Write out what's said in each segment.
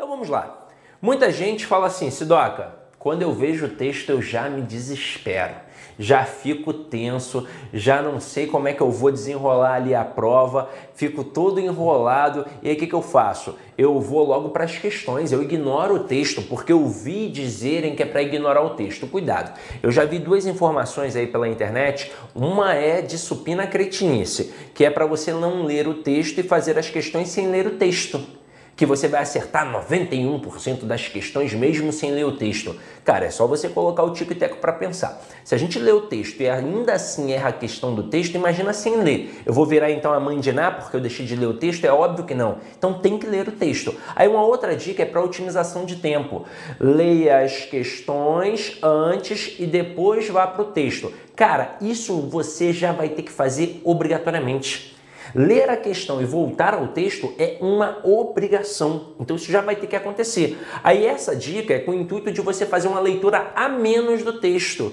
Então vamos lá. Muita gente fala assim, Sidoca, quando eu vejo o texto eu já me desespero, já fico tenso, já não sei como é que eu vou desenrolar ali a prova, fico todo enrolado e aí o que, que eu faço? Eu vou logo para as questões, eu ignoro o texto porque eu vi dizerem que é para ignorar o texto. Cuidado, eu já vi duas informações aí pela internet, uma é de supina cretinice, que é para você não ler o texto e fazer as questões sem ler o texto que você vai acertar 91% das questões mesmo sem ler o texto. Cara, é só você colocar o tico e teco para pensar. Se a gente lê o texto e ainda assim erra a questão do texto, imagina sem ler. Eu vou virar então a Ná porque eu deixei de ler o texto? É óbvio que não. Então tem que ler o texto. Aí uma outra dica é para otimização de tempo. Leia as questões antes e depois vá para o texto. Cara, isso você já vai ter que fazer obrigatoriamente. Ler a questão e voltar ao texto é uma obrigação. Então isso já vai ter que acontecer. Aí essa dica é com o intuito de você fazer uma leitura a menos do texto.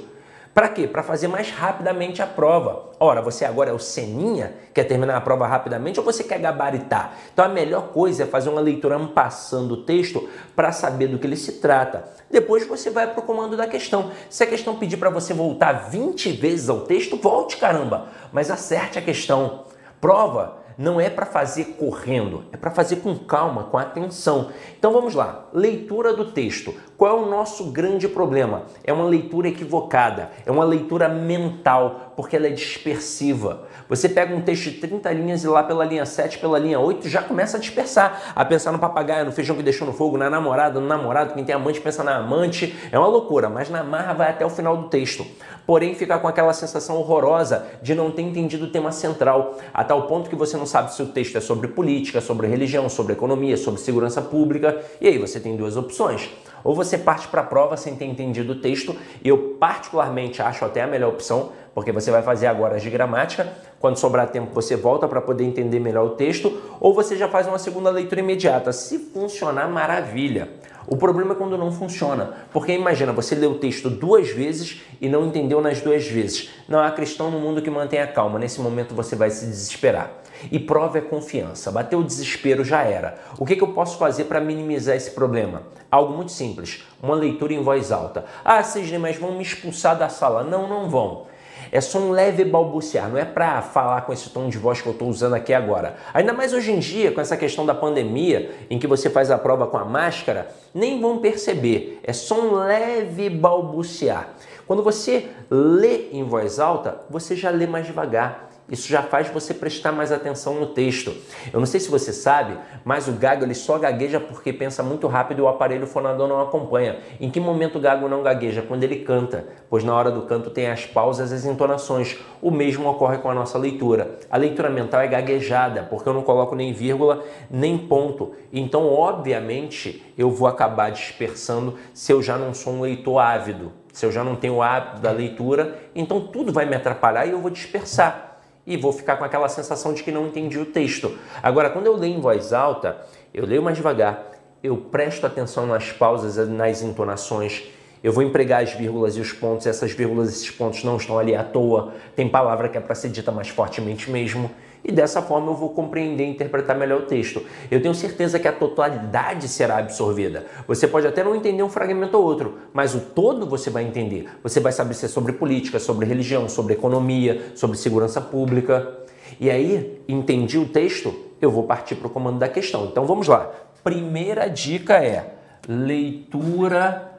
Para quê? Para fazer mais rapidamente a prova. Ora, você agora é o Seninha, quer terminar a prova rapidamente ou você quer gabaritar? Então a melhor coisa é fazer uma leitura passando o texto para saber do que ele se trata. Depois você vai para o comando da questão. Se a questão pedir para você voltar 20 vezes ao texto, volte caramba, mas acerte a questão. Prova não é para fazer correndo, é para fazer com calma, com atenção. Então vamos lá, leitura do texto. Qual é o nosso grande problema? É uma leitura equivocada, é uma leitura mental, porque ela é dispersiva. Você pega um texto de 30 linhas e lá pela linha 7, pela linha 8, já começa a dispersar, a pensar no papagaio, no feijão que deixou no fogo, na namorada, no namorado, quem tem amante pensa na amante. É uma loucura, mas na marra vai até o final do texto. Porém, fica com aquela sensação horrorosa de não ter entendido o tema central, a tal ponto que você não sabe se o texto é sobre política, sobre religião, sobre economia, sobre segurança pública. E aí você tem duas opções. Ou você parte para a prova sem ter entendido o texto, e eu particularmente acho até a melhor opção, porque você vai fazer agora as de gramática, quando sobrar tempo você volta para poder entender melhor o texto, ou você já faz uma segunda leitura imediata. Se funcionar, maravilha. O problema é quando não funciona, porque imagina, você lê o texto duas vezes e não entendeu nas duas vezes. Não há cristão no mundo que mantenha calma, nesse momento você vai se desesperar. E prova é confiança. Bateu o desespero, já era. O que, que eu posso fazer para minimizar esse problema? Algo muito simples: uma leitura em voz alta. Ah, Sidney, mas vão me expulsar da sala. Não, não vão. É só um leve balbuciar, não é para falar com esse tom de voz que eu estou usando aqui agora. Ainda mais hoje em dia, com essa questão da pandemia, em que você faz a prova com a máscara, nem vão perceber. É só um leve balbuciar. Quando você lê em voz alta, você já lê mais devagar. Isso já faz você prestar mais atenção no texto. Eu não sei se você sabe, mas o gago ele só gagueja porque pensa muito rápido e o aparelho fonador não acompanha. Em que momento o gago não gagueja? Quando ele canta, pois na hora do canto tem as pausas e as entonações. O mesmo ocorre com a nossa leitura. A leitura mental é gaguejada, porque eu não coloco nem vírgula nem ponto. Então, obviamente, eu vou acabar dispersando se eu já não sou um leitor ávido. Se eu já não tenho o hábito da leitura, então tudo vai me atrapalhar e eu vou dispersar e vou ficar com aquela sensação de que não entendi o texto. Agora, quando eu leio em voz alta, eu leio mais devagar, eu presto atenção nas pausas, nas entonações, eu vou empregar as vírgulas e os pontos, essas vírgulas e esses pontos não estão ali à toa, tem palavra que é para ser dita mais fortemente mesmo e dessa forma eu vou compreender e interpretar melhor o texto. Eu tenho certeza que a totalidade será absorvida. Você pode até não entender um fragmento ou outro, mas o todo você vai entender. Você vai saber se é sobre política, sobre religião, sobre economia, sobre segurança pública. E aí, entendi o texto, eu vou partir para o comando da questão. Então vamos lá. Primeira dica é leitura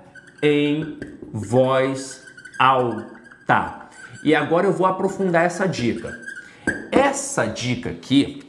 em voz alta. E agora eu vou aprofundar essa dica. Essa dica aqui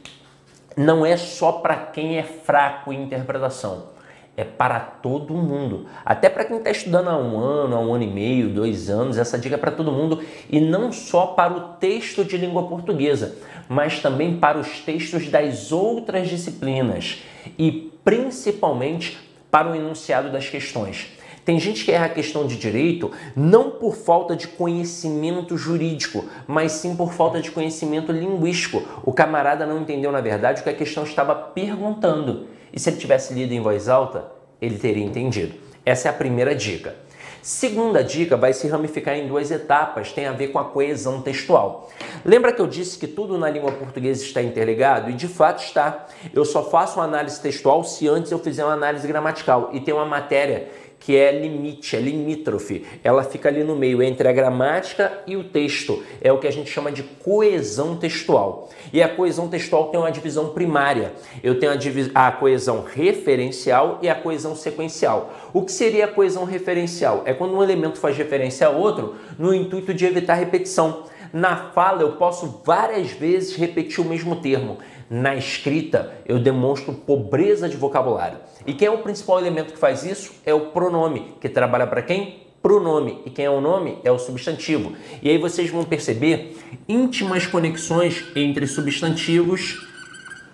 não é só para quem é fraco em interpretação, é para todo mundo. Até para quem está estudando há um ano, há um ano e meio, dois anos, essa dica é para todo mundo e não só para o texto de língua portuguesa, mas também para os textos das outras disciplinas e principalmente para o enunciado das questões. Tem gente que erra a questão de direito não por falta de conhecimento jurídico, mas sim por falta de conhecimento linguístico. O camarada não entendeu, na verdade, o que a questão estava perguntando. E se ele tivesse lido em voz alta, ele teria entendido. Essa é a primeira dica. Segunda dica vai se ramificar em duas etapas, tem a ver com a coesão textual. Lembra que eu disse que tudo na língua portuguesa está interligado? E de fato está. Eu só faço uma análise textual se antes eu fizer uma análise gramatical. E tem uma matéria que é limite, é limítrofe. Ela fica ali no meio entre a gramática e o texto. É o que a gente chama de coesão textual. E a coesão textual tem uma divisão primária. Eu tenho a, a coesão referencial e a coesão sequencial. O que seria a coesão referencial? É quando um elemento faz referência a outro no intuito de evitar repetição. Na fala, eu posso várias vezes repetir o mesmo termo. Na escrita, eu demonstro pobreza de vocabulário. E quem é o principal elemento que faz isso? É o pronome, que trabalha para quem? Pronome. E quem é o nome? É o substantivo. E aí vocês vão perceber íntimas conexões entre substantivos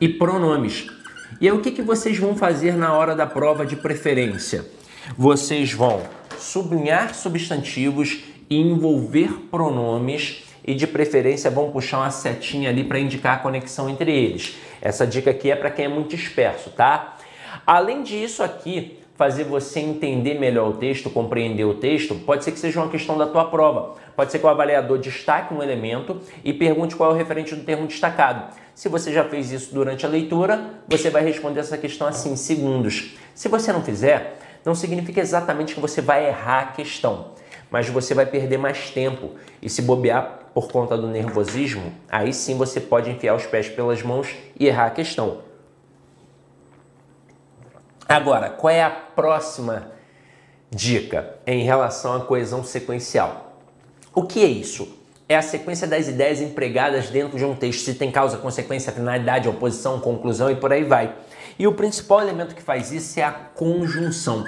e pronomes. E aí o que, que vocês vão fazer na hora da prova de preferência? Vocês vão sublinhar substantivos e envolver pronomes e de preferência vão puxar uma setinha ali para indicar a conexão entre eles. Essa dica aqui é para quem é muito disperso, tá? Além disso aqui, fazer você entender melhor o texto, compreender o texto, pode ser que seja uma questão da tua prova. Pode ser que o avaliador destaque um elemento e pergunte qual é o referente do termo destacado. Se você já fez isso durante a leitura, você vai responder essa questão assim, em segundos. Se você não fizer, não significa exatamente que você vai errar a questão, mas você vai perder mais tempo. E se bobear, por conta do nervosismo, aí sim você pode enfiar os pés pelas mãos e errar a questão. Agora, qual é a próxima dica em relação à coesão sequencial? O que é isso? É a sequência das ideias empregadas dentro de um texto, se tem causa, consequência, finalidade, oposição, conclusão e por aí vai. E o principal elemento que faz isso é a conjunção.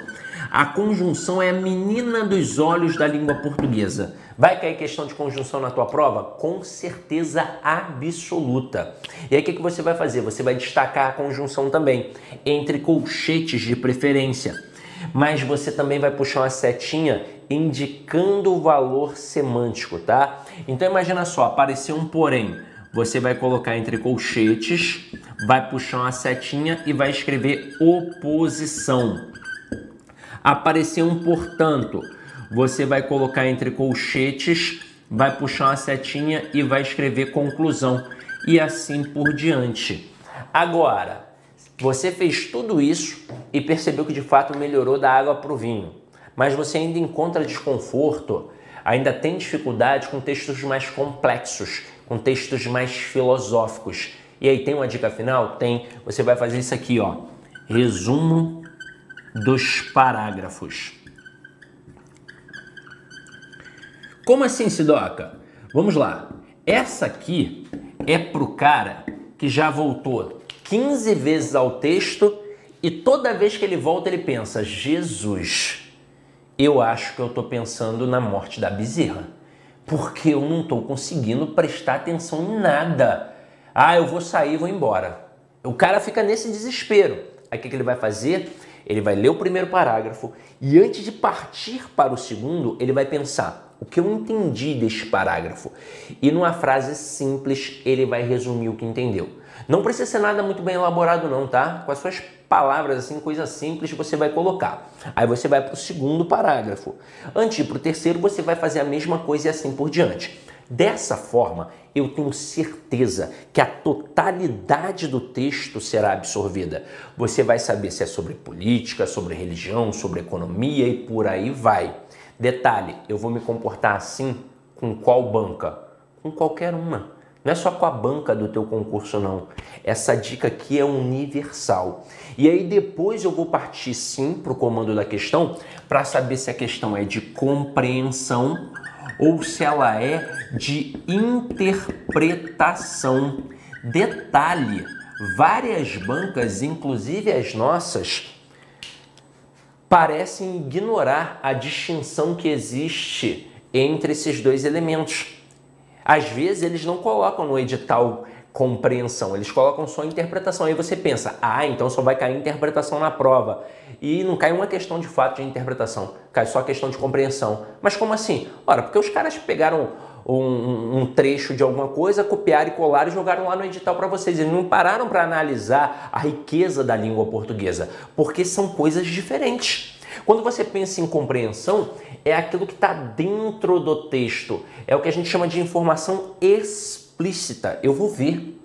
A conjunção é a menina dos olhos da língua portuguesa. Vai cair questão de conjunção na tua prova? Com certeza absoluta. E aí o que, que você vai fazer? Você vai destacar a conjunção também, entre colchetes de preferência. Mas você também vai puxar uma setinha indicando o valor semântico, tá? Então imagina só, apareceu um porém. Você vai colocar entre colchetes, vai puxar uma setinha e vai escrever oposição. Apareceu um portanto você vai colocar entre colchetes, vai puxar uma setinha e vai escrever conclusão e assim por diante. Agora, você fez tudo isso e percebeu que de fato melhorou da água para o vinho, mas você ainda encontra desconforto, ainda tem dificuldade com textos mais complexos, com textos mais filosóficos. E aí tem uma dica final? Tem. Você vai fazer isso aqui, ó. Resumo dos parágrafos. Como assim, Sidoca? Vamos lá. Essa aqui é pro cara que já voltou 15 vezes ao texto e toda vez que ele volta ele pensa: Jesus, eu acho que eu estou pensando na morte da bezerra, porque eu não estou conseguindo prestar atenção em nada. Ah, eu vou sair, vou embora. O cara fica nesse desespero. Aí o que, que ele vai fazer? Ele vai ler o primeiro parágrafo e antes de partir para o segundo, ele vai pensar: o que eu entendi deste parágrafo. E numa frase simples, ele vai resumir o que entendeu. Não precisa ser nada muito bem elaborado não, tá? Com as suas palavras assim, coisa simples, você vai colocar. Aí você vai para o segundo parágrafo. Antes para o terceiro, você vai fazer a mesma coisa e assim por diante. Dessa forma, eu tenho certeza que a totalidade do texto será absorvida. Você vai saber se é sobre política, sobre religião, sobre economia e por aí vai. Detalhe, eu vou me comportar assim com qual banca? Com qualquer uma. Não é só com a banca do teu concurso, não. Essa dica aqui é universal. E aí depois eu vou partir sim para o comando da questão para saber se a questão é de compreensão ou se ela é de interpretação. Detalhe, várias bancas, inclusive as nossas, parecem ignorar a distinção que existe entre esses dois elementos. Às vezes eles não colocam no edital compreensão, eles colocam só interpretação. Aí você pensa, ah, então só vai cair interpretação na prova. E não cai uma questão de fato de interpretação, cai só a questão de compreensão. Mas como assim? Ora, porque os caras pegaram um, um, trecho de alguma coisa, copiaram e colaram e jogaram lá no edital para vocês. Eles não pararam para analisar a riqueza da língua portuguesa, porque são coisas diferentes. Quando você pensa em compreensão, é aquilo que está dentro do texto. É o que a gente chama de informação explícita. Eu vou ver.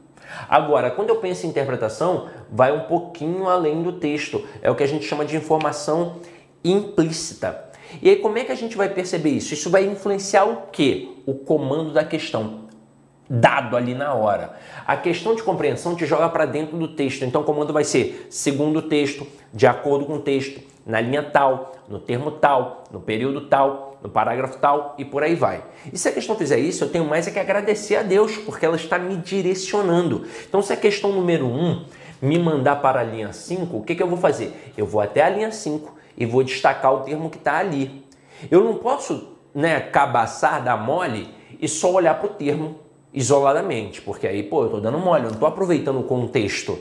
Agora, quando eu penso em interpretação, vai um pouquinho além do texto. É o que a gente chama de informação implícita. E aí, como é que a gente vai perceber isso? Isso vai influenciar o quê? O comando da questão dado ali na hora. A questão de compreensão te joga para dentro do texto. Então o comando vai ser segundo o texto, de acordo com o texto, na linha tal, no termo tal, no período tal, no parágrafo tal e por aí vai. E se a questão fizer isso, eu tenho mais é que agradecer a Deus, porque ela está me direcionando. Então se a questão número 1 um me mandar para a linha 5, o que, que eu vou fazer? Eu vou até a linha 5 e vou destacar o termo que está ali. Eu não posso né, cabaçar, dar mole e só olhar para o termo isoladamente, porque aí, pô, eu estou dando mole, eu não estou aproveitando o contexto.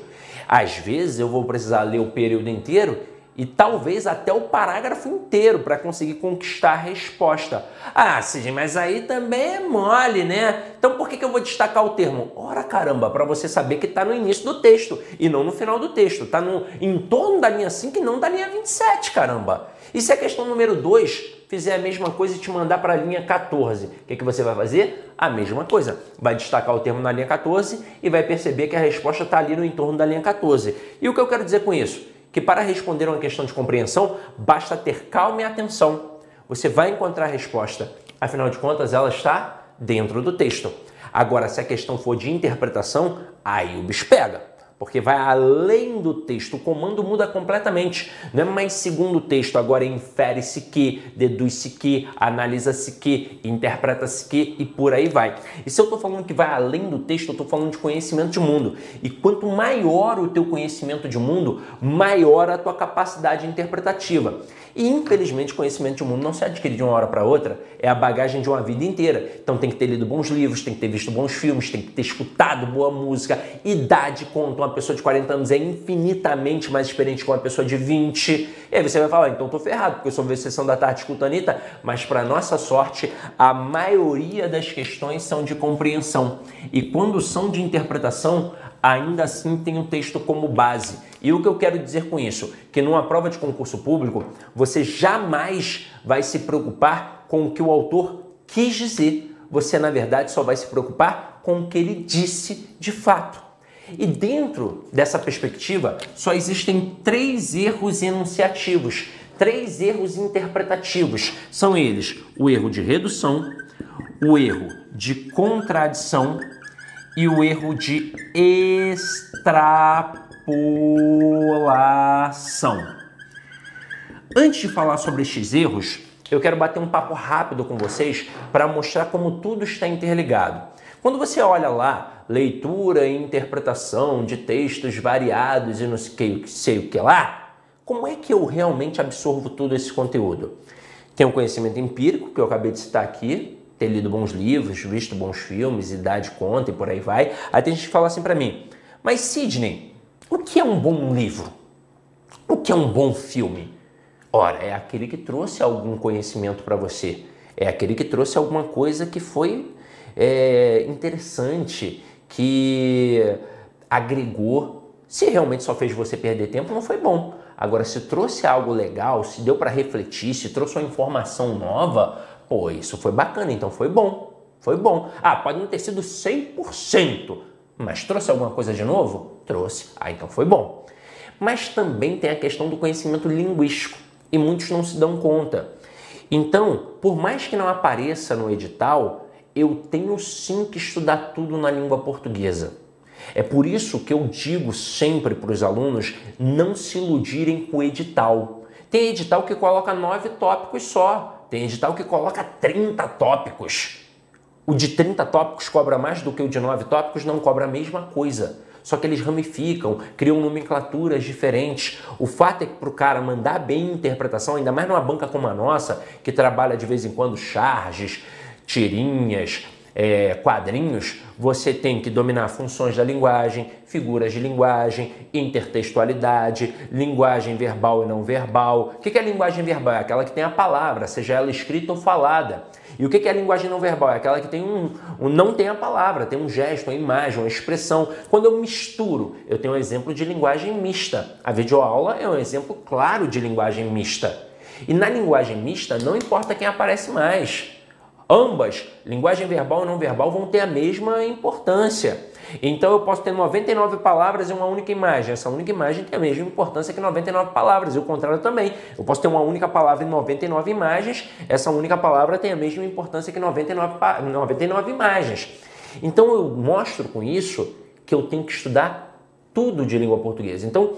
Às vezes eu vou precisar ler o período inteiro e talvez até o parágrafo inteiro para conseguir conquistar a resposta. Ah, Cid, mas aí também é mole, né? Então por que, que eu vou destacar o termo? Ora caramba, para você saber que está no início do texto e não no final do texto. Está no em torno da linha 5 e não da linha 27, caramba. E se a questão número 2 fizer a mesma coisa e te mandar para a linha 14, o que, que você vai fazer? A mesma coisa. Vai destacar o termo na linha 14 e vai perceber que a resposta está ali no entorno da linha 14. E o que eu quero dizer com isso? Que para responder uma questão de compreensão, basta ter calma e atenção. Você vai encontrar a resposta. Afinal de contas, ela está dentro do texto. Agora, se a questão for de interpretação, aí o bicho pega porque vai além do texto. O comando muda completamente. Não é mais segundo o texto, agora infere-se que, deduz-se que, analisa-se que, interpreta-se que e por aí vai. E se eu estou falando que vai além do texto, eu estou falando de conhecimento de mundo. E quanto maior o teu conhecimento de mundo, maior a tua capacidade interpretativa. E infelizmente, conhecimento de mundo não se adquire de uma hora para outra, é a bagagem de uma vida inteira. Então tem que ter lido bons livros, tem que ter visto bons filmes, tem que ter escutado boa música. Idade conta, uma pessoa de 40 anos é infinitamente mais experiente que uma pessoa de 20. E aí você vai falar, então tô ferrado, porque eu sou sessão da tarde escuta Anitta, mas para nossa sorte, a maioria das questões são de compreensão. E quando são de interpretação, ainda assim tem o texto como base. E o que eu quero dizer com isso? Que numa prova de concurso público, você jamais vai se preocupar com o que o autor quis dizer. Você, na verdade, só vai se preocupar com o que ele disse de fato. E dentro dessa perspectiva, só existem três erros enunciativos, três erros interpretativos. São eles o erro de redução, o erro de contradição e o erro de extrapolação. Antes de falar sobre estes erros, eu quero bater um papo rápido com vocês para mostrar como tudo está interligado. Quando você olha lá, leitura e interpretação de textos variados e não sei, sei o que lá, como é que eu realmente absorvo todo esse conteúdo? Tem um conhecimento empírico, que eu acabei de citar aqui, ter lido bons livros, visto bons filmes, idade conta e por aí vai. Aí tem gente que fala assim para mim, mas Sidney, o que é um bom livro? O que é um bom filme? Ora, é aquele que trouxe algum conhecimento para você. É aquele que trouxe alguma coisa que foi é, interessante, que agregou. Se realmente só fez você perder tempo, não foi bom. Agora, se trouxe algo legal, se deu para refletir, se trouxe uma informação nova, Pô, isso foi bacana, então foi bom. Foi bom. Ah, pode não ter sido 100%, mas trouxe alguma coisa de novo? Trouxe. Ah, então foi bom. Mas também tem a questão do conhecimento linguístico e muitos não se dão conta. Então, por mais que não apareça no edital, eu tenho sim que estudar tudo na língua portuguesa. É por isso que eu digo sempre para os alunos não se iludirem com o edital. Tem edital que coloca nove tópicos só. Tem edital que coloca 30 tópicos. O de 30 tópicos cobra mais do que o de 9 tópicos, não cobra a mesma coisa. Só que eles ramificam, criam nomenclaturas diferentes. O fato é que para o cara mandar bem interpretação, ainda mais numa banca como a nossa, que trabalha de vez em quando charges, tirinhas, é, quadrinhos, você tem que dominar funções da linguagem, figuras de linguagem, intertextualidade, linguagem verbal e não verbal. O que é linguagem verbal? É aquela que tem a palavra, seja ela escrita ou falada. E o que é a linguagem não verbal? É aquela que tem um, um, não tem a palavra, tem um gesto, uma imagem, uma expressão. Quando eu misturo, eu tenho um exemplo de linguagem mista. A videoaula é um exemplo claro de linguagem mista. E na linguagem mista, não importa quem aparece mais. Ambas, linguagem verbal e não verbal, vão ter a mesma importância. Então eu posso ter 99 palavras e uma única imagem. Essa única imagem tem a mesma importância que 99 palavras, e o contrário também. Eu posso ter uma única palavra e 99 imagens, essa única palavra tem a mesma importância que 99, 99 imagens. Então eu mostro com isso que eu tenho que estudar tudo de língua portuguesa. Então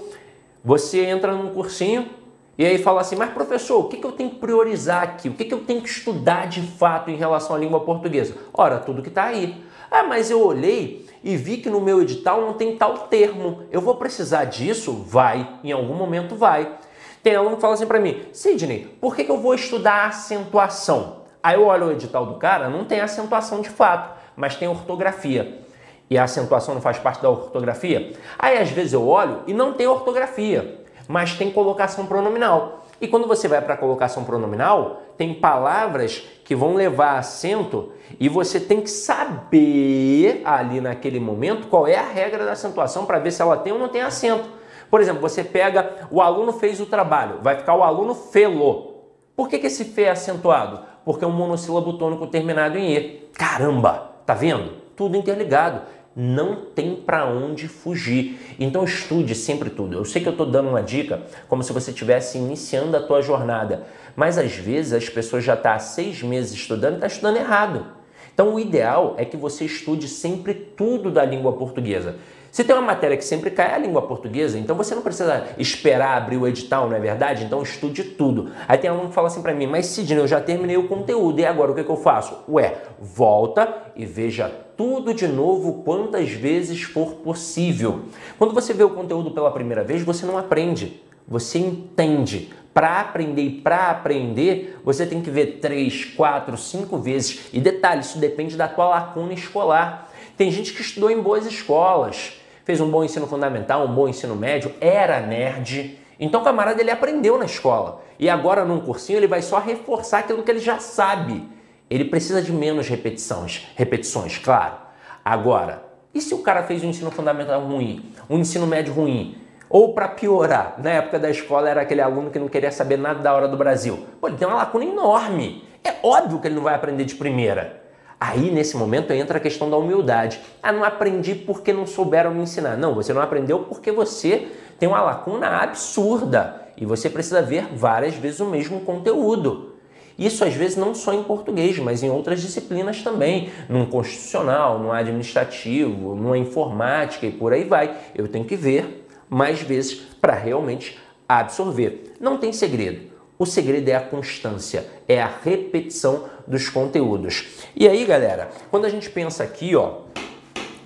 você entra num cursinho e aí fala assim, mas professor, o que, que eu tenho que priorizar aqui? O que, que eu tenho que estudar de fato em relação à língua portuguesa? Ora, tudo que está aí. Ah, mas eu olhei e vi que no meu edital não tem tal termo. Eu vou precisar disso? Vai, em algum momento vai. Tem aluno que fala assim para mim, Sidney, por que, que eu vou estudar acentuação? Aí eu olho o edital do cara, não tem acentuação de fato, mas tem ortografia. E a acentuação não faz parte da ortografia? Aí às vezes eu olho e não tem ortografia, mas tem colocação pronominal. E quando você vai para a colocação pronominal, tem palavras que vão levar acento e você tem que saber ali naquele momento qual é a regra da acentuação para ver se ela tem ou não tem acento. Por exemplo, você pega o aluno fez o trabalho, vai ficar o aluno felou. Por que, que esse fe é acentuado? Porque é um monossílabo tônico terminado em E. Caramba, tá vendo? Tudo interligado não tem para onde fugir. Então estude sempre tudo. Eu sei que eu estou dando uma dica como se você estivesse iniciando a tua jornada, mas às vezes as pessoas já estão tá há seis meses estudando e estão tá estudando errado. Então o ideal é que você estude sempre tudo da língua portuguesa. Se tem uma matéria que sempre cai é a língua portuguesa, então você não precisa esperar abrir o edital, não é verdade? Então estude tudo. Aí tem aluno que fala assim para mim, mas Sidney, eu já terminei o conteúdo, e agora o que, que eu faço? Ué, volta e veja tudo de novo quantas vezes for possível. Quando você vê o conteúdo pela primeira vez, você não aprende, você entende. Para aprender e para aprender, você tem que ver três, quatro, cinco vezes. E detalhe, isso depende da tua lacuna escolar. Tem gente que estudou em boas escolas, fez um bom ensino fundamental, um bom ensino médio, era nerd. Então o camarada ele aprendeu na escola. E agora num cursinho ele vai só reforçar aquilo que ele já sabe. Ele precisa de menos repetições, repetições, claro. Agora, e se o cara fez um ensino fundamental ruim, um ensino médio ruim? Ou para piorar, na época da escola era aquele aluno que não queria saber nada da hora do Brasil. Pô, ele tem uma lacuna enorme. É óbvio que ele não vai aprender de primeira. Aí, nesse momento, entra a questão da humildade. Ah, não aprendi porque não souberam me ensinar. Não, você não aprendeu porque você tem uma lacuna absurda e você precisa ver várias vezes o mesmo conteúdo. Isso às vezes não só em português, mas em outras disciplinas também, num constitucional, no administrativo, numa informática e por aí vai. Eu tenho que ver mais vezes para realmente absorver. Não tem segredo. O segredo é a constância, é a repetição dos conteúdos. E aí, galera, quando a gente pensa aqui, ó,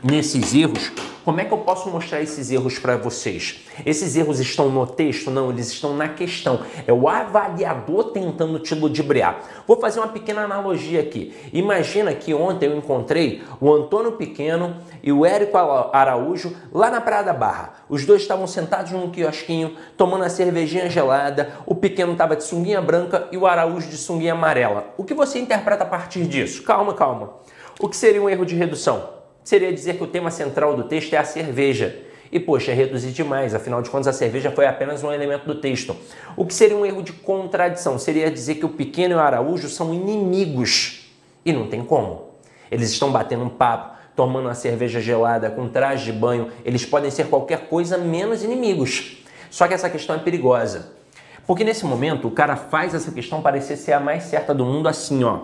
nesses erros, como é que eu posso mostrar esses erros para vocês? Esses erros estão no texto? Não, eles estão na questão. É o avaliador tentando te ludibriar. Vou fazer uma pequena analogia aqui. Imagina que ontem eu encontrei o Antônio Pequeno e o Érico Araújo lá na Praia da Barra. Os dois estavam sentados num quiosquinho, tomando a cervejinha gelada. O Pequeno estava de sunguinha branca e o Araújo de sunguinha amarela. O que você interpreta a partir disso? Calma, calma. O que seria um erro de redução? Seria dizer que o tema central do texto é a cerveja. E, poxa, é reduzir demais, afinal de contas a cerveja foi apenas um elemento do texto. O que seria um erro de contradição? Seria dizer que o pequeno e o Araújo são inimigos. E não tem como. Eles estão batendo um papo, tomando uma cerveja gelada, com traje de banho. Eles podem ser qualquer coisa menos inimigos. Só que essa questão é perigosa. Porque nesse momento o cara faz essa questão parecer ser a mais certa do mundo assim, ó.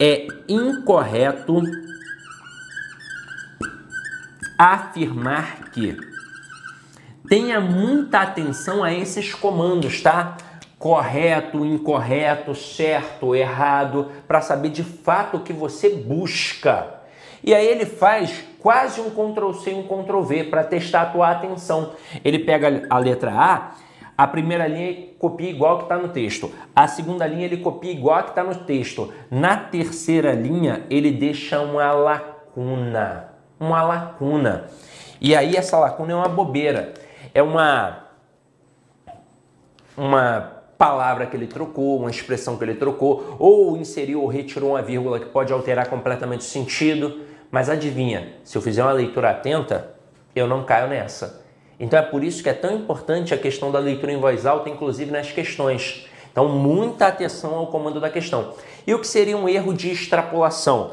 É incorreto afirmar que tenha muita atenção a esses comandos, tá? Correto, incorreto, certo, errado, para saber de fato o que você busca. E aí ele faz quase um Ctrl C e um Ctrl V para testar a tua atenção. Ele pega a letra A, a primeira linha copia igual que está no texto. A segunda linha ele copia igual que está no texto. Na terceira linha ele deixa uma lacuna uma lacuna. E aí essa lacuna é uma bobeira. É uma uma palavra que ele trocou, uma expressão que ele trocou, ou inseriu ou retirou uma vírgula que pode alterar completamente o sentido. Mas adivinha, se eu fizer uma leitura atenta, eu não caio nessa. Então é por isso que é tão importante a questão da leitura em voz alta, inclusive nas questões. Então, muita atenção ao comando da questão. E o que seria um erro de extrapolação?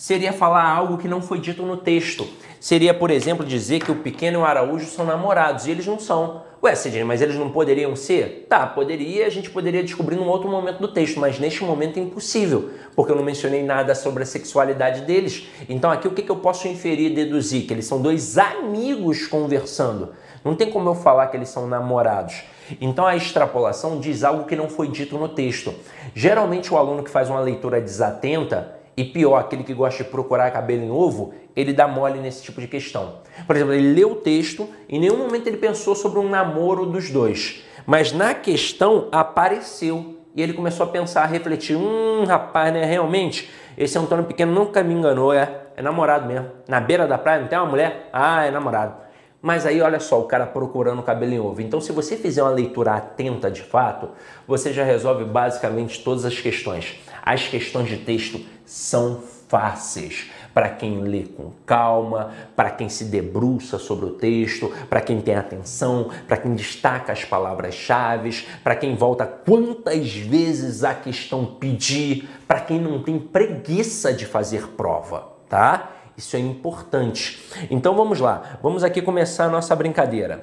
Seria falar algo que não foi dito no texto. Seria, por exemplo, dizer que o pequeno e o Araújo são namorados e eles não são. Ué, Sidney, mas eles não poderiam ser? Tá, poderia, a gente poderia descobrir num outro momento do texto, mas neste momento é impossível, porque eu não mencionei nada sobre a sexualidade deles. Então aqui o que, que eu posso inferir e deduzir? Que eles são dois amigos conversando. Não tem como eu falar que eles são namorados. Então a extrapolação diz algo que não foi dito no texto. Geralmente o aluno que faz uma leitura desatenta, e pior, aquele que gosta de procurar cabelo em ovo, ele dá mole nesse tipo de questão. Por exemplo, ele leu o texto, em nenhum momento ele pensou sobre um namoro dos dois, mas na questão apareceu e ele começou a pensar, a refletir: hum, rapaz, né? Realmente, esse Antônio Pequeno nunca me enganou, é, é namorado mesmo. Na beira da praia não tem uma mulher? Ah, é namorado. Mas aí olha só, o cara procurando cabelo em ovo. Então, se você fizer uma leitura atenta de fato, você já resolve basicamente todas as questões. As questões de texto são fáceis para quem lê com calma, para quem se debruça sobre o texto, para quem tem atenção, para quem destaca as palavras-chave, para quem volta quantas vezes a questão pedir, para quem não tem preguiça de fazer prova, tá? Isso é importante. Então vamos lá, vamos aqui começar a nossa brincadeira.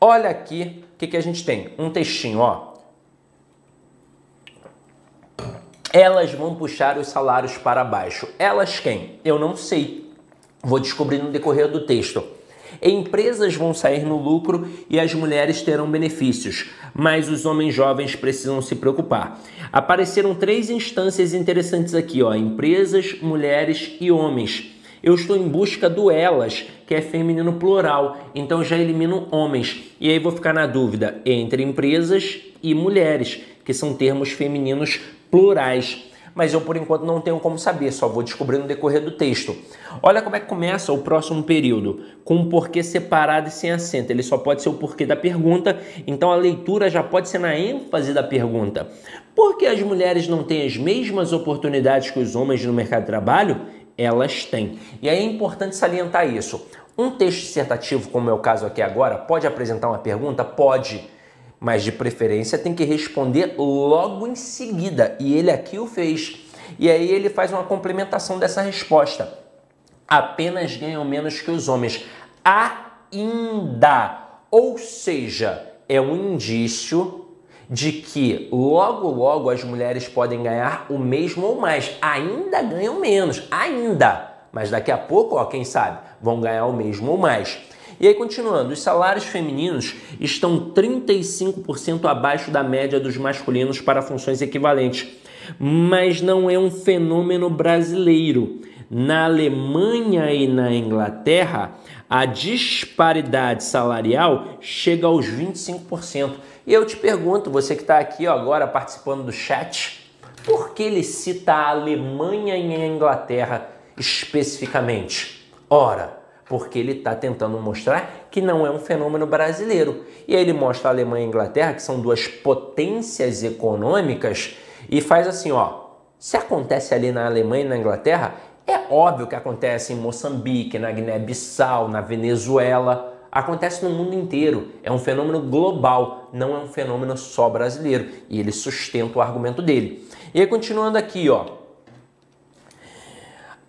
Olha aqui o que, que a gente tem: um textinho, ó. Elas vão puxar os salários para baixo. Elas quem? Eu não sei. Vou descobrir no decorrer do texto. Empresas vão sair no lucro e as mulheres terão benefícios, mas os homens jovens precisam se preocupar. Apareceram três instâncias interessantes aqui, ó: empresas, mulheres e homens. Eu estou em busca do elas, que é feminino plural, então já elimino homens. E aí vou ficar na dúvida entre empresas e mulheres, que são termos femininos plurais mas eu por enquanto não tenho como saber, só vou descobrir no decorrer do texto. Olha como é que começa o próximo período, com um porquê separado e sem acento. Ele só pode ser o porquê da pergunta, então a leitura já pode ser na ênfase da pergunta. Por que as mulheres não têm as mesmas oportunidades que os homens no mercado de trabalho? Elas têm. E aí é importante salientar isso. Um texto dissertativo, como é o caso aqui agora, pode apresentar uma pergunta? Pode mas de preferência tem que responder logo em seguida. E ele aqui o fez. E aí ele faz uma complementação dessa resposta. Apenas ganham menos que os homens. Ainda. Ou seja, é um indício de que logo logo as mulheres podem ganhar o mesmo ou mais. Ainda ganham menos, ainda. Mas daqui a pouco, ó, quem sabe, vão ganhar o mesmo ou mais. E aí, continuando, os salários femininos estão 35% abaixo da média dos masculinos para funções equivalentes, mas não é um fenômeno brasileiro. Na Alemanha e na Inglaterra, a disparidade salarial chega aos 25%. E eu te pergunto, você que está aqui agora participando do chat, por que ele cita a Alemanha e a Inglaterra especificamente? Ora, porque ele está tentando mostrar que não é um fenômeno brasileiro. E aí ele mostra a Alemanha e a Inglaterra, que são duas potências econômicas, e faz assim, ó, se acontece ali na Alemanha e na Inglaterra, é óbvio que acontece em Moçambique, na Guiné-Bissau, na Venezuela, acontece no mundo inteiro. É um fenômeno global, não é um fenômeno só brasileiro. E ele sustenta o argumento dele. E aí, continuando aqui, ó,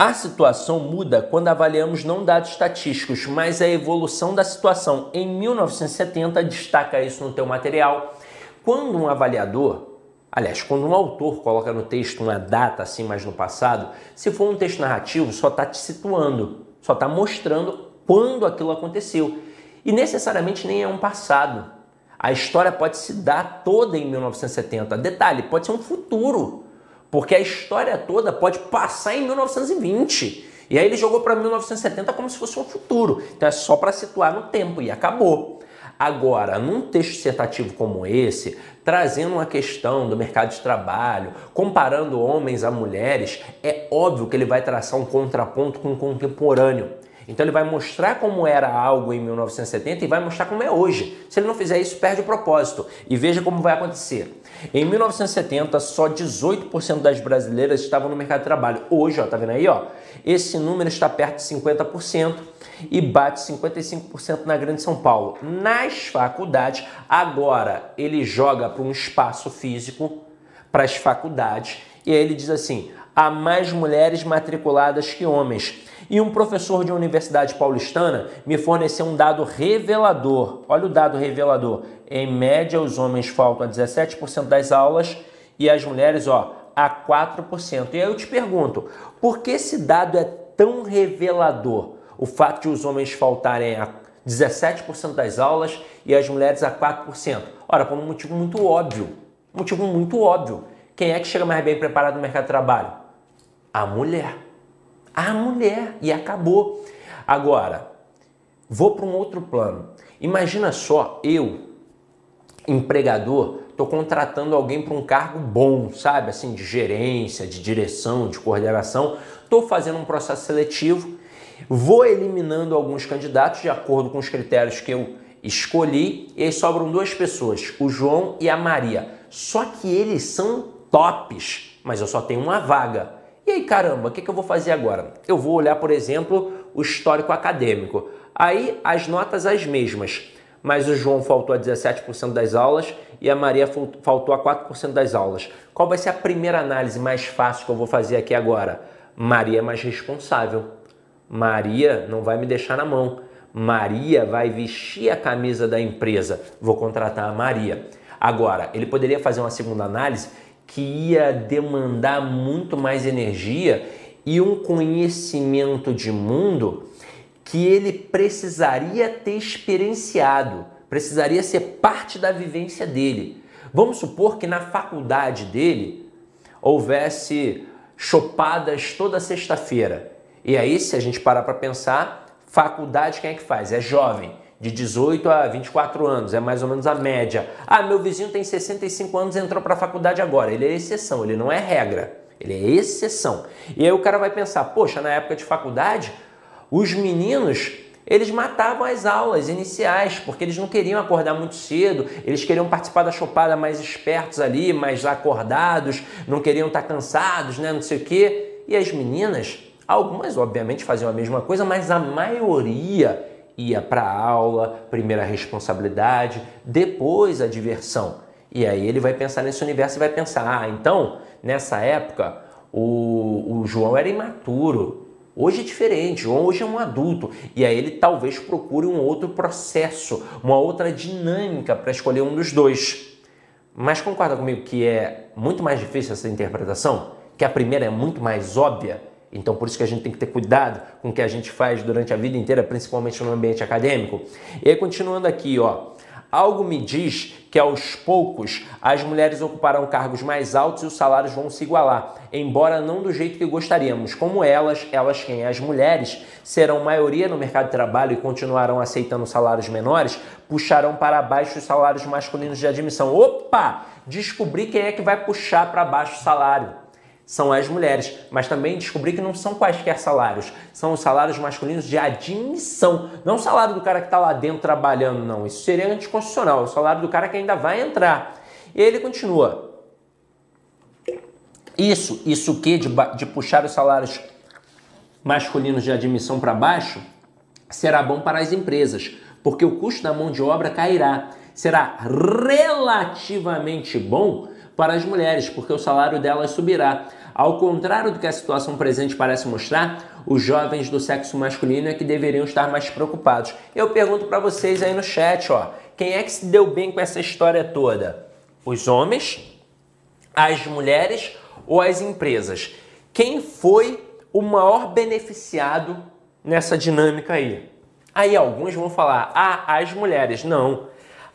a situação muda quando avaliamos não dados estatísticos, mas a evolução da situação. Em 1970, destaca isso no teu material, quando um avaliador, aliás, quando um autor coloca no texto uma data assim mais no passado, se for um texto narrativo, só está te situando, só está mostrando quando aquilo aconteceu. E necessariamente nem é um passado. A história pode se dar toda em 1970. Detalhe, pode ser um futuro. Porque a história toda pode passar em 1920. E aí ele jogou para 1970 como se fosse um futuro. Então é só para situar no tempo e acabou. Agora, num texto dissertativo como esse, trazendo uma questão do mercado de trabalho, comparando homens a mulheres, é óbvio que ele vai traçar um contraponto com o contemporâneo. Então ele vai mostrar como era algo em 1970 e vai mostrar como é hoje. Se ele não fizer isso, perde o propósito. E veja como vai acontecer. Em 1970, só 18% das brasileiras estavam no mercado de trabalho. Hoje, ó, tá vendo aí, ó? Esse número está perto de 50% e bate 55% na Grande São Paulo. Nas faculdades, agora ele joga para um espaço físico para as faculdades e aí ele diz assim: há mais mulheres matriculadas que homens. E um professor de uma universidade paulistana me forneceu um dado revelador. Olha o dado revelador. Em média, os homens faltam a 17% das aulas e as mulheres, ó, a 4%. E aí eu te pergunto, por que esse dado é tão revelador? O fato de os homens faltarem a 17% das aulas e as mulheres a 4%. Ora, por um motivo muito óbvio. Um motivo muito óbvio. Quem é que chega mais bem preparado no mercado de trabalho? A mulher. A mulher. E acabou. Agora, vou para um outro plano. Imagina só, eu, empregador, estou contratando alguém para um cargo bom, sabe? Assim, de gerência, de direção, de coordenação. Estou fazendo um processo seletivo, vou eliminando alguns candidatos de acordo com os critérios que eu escolhi, e aí sobram duas pessoas, o João e a Maria. Só que eles são tops, mas eu só tenho uma vaga. E aí, caramba, o que, que eu vou fazer agora? Eu vou olhar, por exemplo, o histórico acadêmico. Aí as notas as mesmas, mas o João faltou a 17% das aulas e a Maria faltou a 4% das aulas. Qual vai ser a primeira análise mais fácil que eu vou fazer aqui agora? Maria é mais responsável. Maria não vai me deixar na mão. Maria vai vestir a camisa da empresa. Vou contratar a Maria. Agora, ele poderia fazer uma segunda análise que ia demandar muito mais energia e um conhecimento de mundo que ele precisaria ter experienciado, precisaria ser parte da vivência dele. Vamos supor que na faculdade dele houvesse chopadas toda sexta-feira. E aí, se a gente parar para pensar, faculdade quem é que faz? É jovem de 18 a 24 anos, é mais ou menos a média. Ah, meu vizinho tem 65 anos e entrou para a faculdade agora. Ele é exceção, ele não é regra, ele é exceção. E aí o cara vai pensar, poxa, na época de faculdade, os meninos eles matavam as aulas iniciais, porque eles não queriam acordar muito cedo, eles queriam participar da chopada mais espertos ali, mais acordados, não queriam estar cansados, né, não sei o quê. E as meninas, algumas obviamente faziam a mesma coisa, mas a maioria ia para a aula, primeira responsabilidade, depois a diversão. E aí ele vai pensar nesse universo e vai pensar: ah, então, nessa época, o, o João era imaturo. Hoje é diferente, hoje é um adulto. E aí ele talvez procure um outro processo, uma outra dinâmica para escolher um dos dois. Mas concorda comigo que é muito mais difícil essa interpretação? Que a primeira é muito mais óbvia? Então, por isso que a gente tem que ter cuidado com o que a gente faz durante a vida inteira, principalmente no ambiente acadêmico. E aí, continuando aqui, ó. Algo me diz que aos poucos as mulheres ocuparão cargos mais altos e os salários vão se igualar, embora não do jeito que gostaríamos. Como elas, elas quem? As mulheres serão maioria no mercado de trabalho e continuarão aceitando salários menores, puxarão para baixo os salários masculinos de admissão. Opa! Descobri quem é que vai puxar para baixo o salário são as mulheres, mas também descobri que não são quaisquer salários, são os salários masculinos de admissão, não o salário do cara que está lá dentro trabalhando, não. Isso seria anticonstitucional, é o salário do cara que ainda vai entrar. E ele continua. Isso, isso que de, de puxar os salários masculinos de admissão para baixo será bom para as empresas, porque o custo da mão de obra cairá. Será relativamente bom para as mulheres, porque o salário delas subirá. Ao contrário do que a situação presente parece mostrar, os jovens do sexo masculino é que deveriam estar mais preocupados. Eu pergunto para vocês aí no chat, ó, quem é que se deu bem com essa história toda? Os homens, as mulheres ou as empresas? Quem foi o maior beneficiado nessa dinâmica aí? Aí alguns vão falar: "Ah, as mulheres". Não.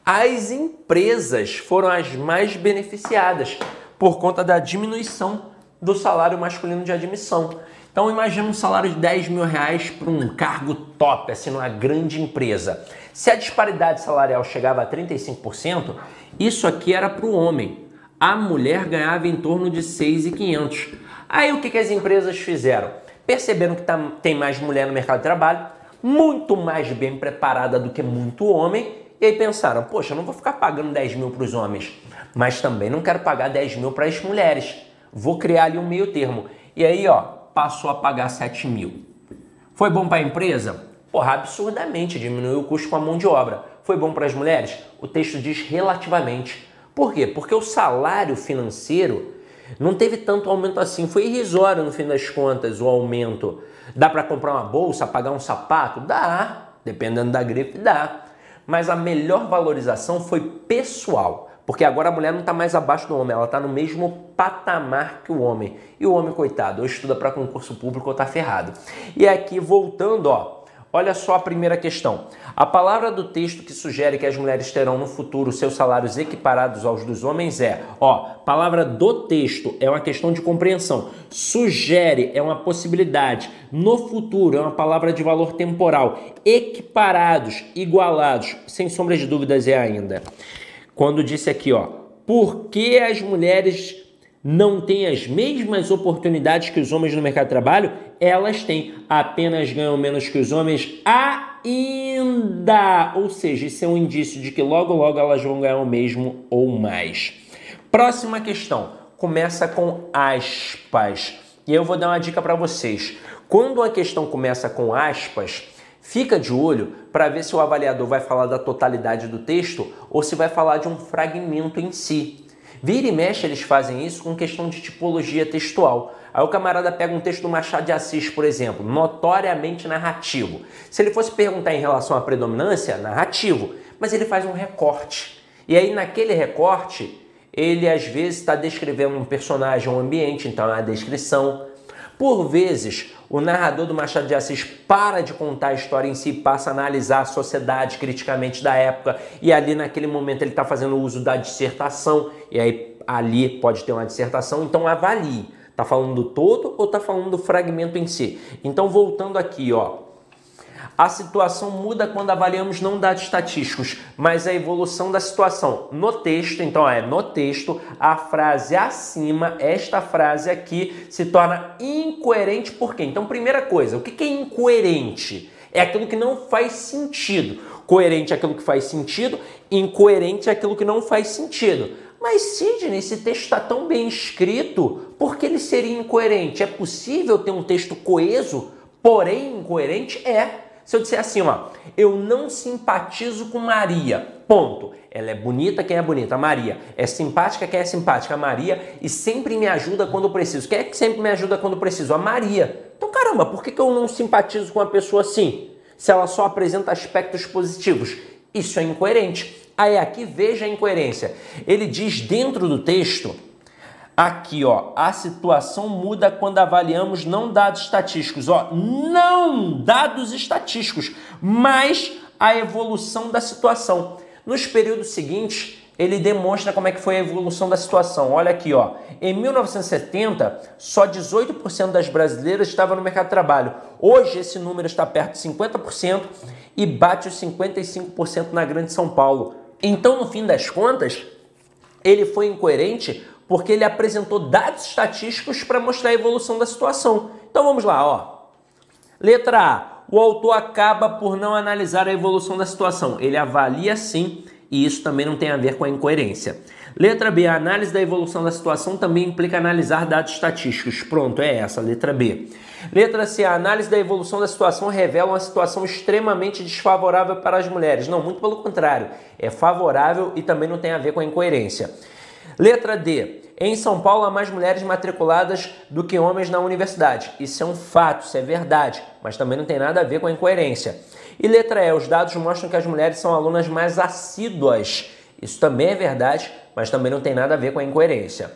As empresas foram as mais beneficiadas por conta da diminuição do salário masculino de admissão. Então imagina um salário de 10 mil reais para um cargo top, assim, numa grande empresa. Se a disparidade salarial chegava a 35%, isso aqui era para o homem. A mulher ganhava em torno de 6,500. Aí o que, que as empresas fizeram? Perceberam que tá, tem mais mulher no mercado de trabalho, muito mais bem preparada do que muito homem, e aí pensaram, poxa, eu não vou ficar pagando 10 mil para os homens, mas também não quero pagar 10 mil para as mulheres. Vou criar ali um meio termo. E aí, ó, passou a pagar 7 mil. Foi bom para a empresa? Porra, absurdamente, diminuiu o custo com a mão de obra. Foi bom para as mulheres? O texto diz relativamente. Por quê? Porque o salário financeiro não teve tanto aumento assim, foi irrisório no fim das contas o aumento. Dá para comprar uma bolsa, pagar um sapato? Dá, dependendo da grife, dá. Mas a melhor valorização foi pessoal, porque agora a mulher não está mais abaixo do homem, ela está no mesmo patamar que o homem. E o homem, coitado, ou estuda para concurso público ou está ferrado. E aqui, voltando, ó, Olha só a primeira questão. A palavra do texto que sugere que as mulheres terão no futuro seus salários equiparados aos dos homens é, ó, palavra do texto é uma questão de compreensão. Sugere é uma possibilidade. No futuro é uma palavra de valor temporal. Equiparados, igualados, sem sombra de dúvidas é ainda. Quando disse aqui, ó, por que as mulheres não têm as mesmas oportunidades que os homens no mercado de trabalho, elas têm, apenas ganham menos que os homens ainda. Ou seja, isso é um indício de que logo logo elas vão ganhar o mesmo ou mais. Próxima questão, começa com aspas. E eu vou dar uma dica para vocês. Quando a questão começa com aspas, fica de olho para ver se o avaliador vai falar da totalidade do texto ou se vai falar de um fragmento em si. Vira e mexe, eles fazem isso com questão de tipologia textual. Aí o camarada pega um texto do Machado de Assis, por exemplo, notoriamente narrativo. Se ele fosse perguntar em relação à predominância, narrativo, mas ele faz um recorte. E aí naquele recorte, ele às vezes está descrevendo um personagem, um ambiente, então é uma descrição. Por vezes, o narrador do Machado de Assis para de contar a história em si, passa a analisar a sociedade criticamente da época, e ali naquele momento ele está fazendo uso da dissertação, e aí ali pode ter uma dissertação, então avalie. Está falando do todo ou está falando do fragmento em si? Então, voltando aqui, ó, a situação muda quando avaliamos não dados estatísticos, mas a evolução da situação. No texto, então é no texto, a frase acima, esta frase aqui, se torna incoerente por quê? Então, primeira coisa, o que é incoerente? É aquilo que não faz sentido. Coerente é aquilo que faz sentido, incoerente é aquilo que não faz sentido. Mas Sidney, esse texto está tão bem escrito, por que ele seria incoerente? É possível ter um texto coeso, porém incoerente? É. Se eu disser assim, ó, eu não simpatizo com Maria, ponto. Ela é bonita, quem é bonita? Maria. É simpática, quem é simpática? Maria. E sempre me ajuda quando preciso. Quem é que sempre me ajuda quando preciso? A Maria. Então, caramba, por que, que eu não simpatizo com uma pessoa assim? Se ela só apresenta aspectos positivos. Isso é incoerente. Aí aqui veja a incoerência. Ele diz dentro do texto Aqui, ó, a situação muda quando avaliamos não dados estatísticos, ó, não dados estatísticos, mas a evolução da situação. Nos períodos seguintes, ele demonstra como é que foi a evolução da situação. Olha aqui, ó. Em 1970, só 18% das brasileiras estavam no mercado de trabalho. Hoje esse número está perto de 50% e bate os 55% na Grande São Paulo. Então, no fim das contas, ele foi incoerente porque ele apresentou dados estatísticos para mostrar a evolução da situação. Então vamos lá, ó. Letra A. O autor acaba por não analisar a evolução da situação. Ele avalia sim, e isso também não tem a ver com a incoerência. Letra B. A análise da evolução da situação também implica analisar dados estatísticos. Pronto, é essa, letra B. Letra C. A análise da evolução da situação revela uma situação extremamente desfavorável para as mulheres. Não, muito pelo contrário. É favorável e também não tem a ver com a incoerência. Letra D. Em São Paulo há mais mulheres matriculadas do que homens na universidade. Isso é um fato, isso é verdade, mas também não tem nada a ver com a incoerência. E letra E. Os dados mostram que as mulheres são alunas mais assíduas. Isso também é verdade, mas também não tem nada a ver com a incoerência.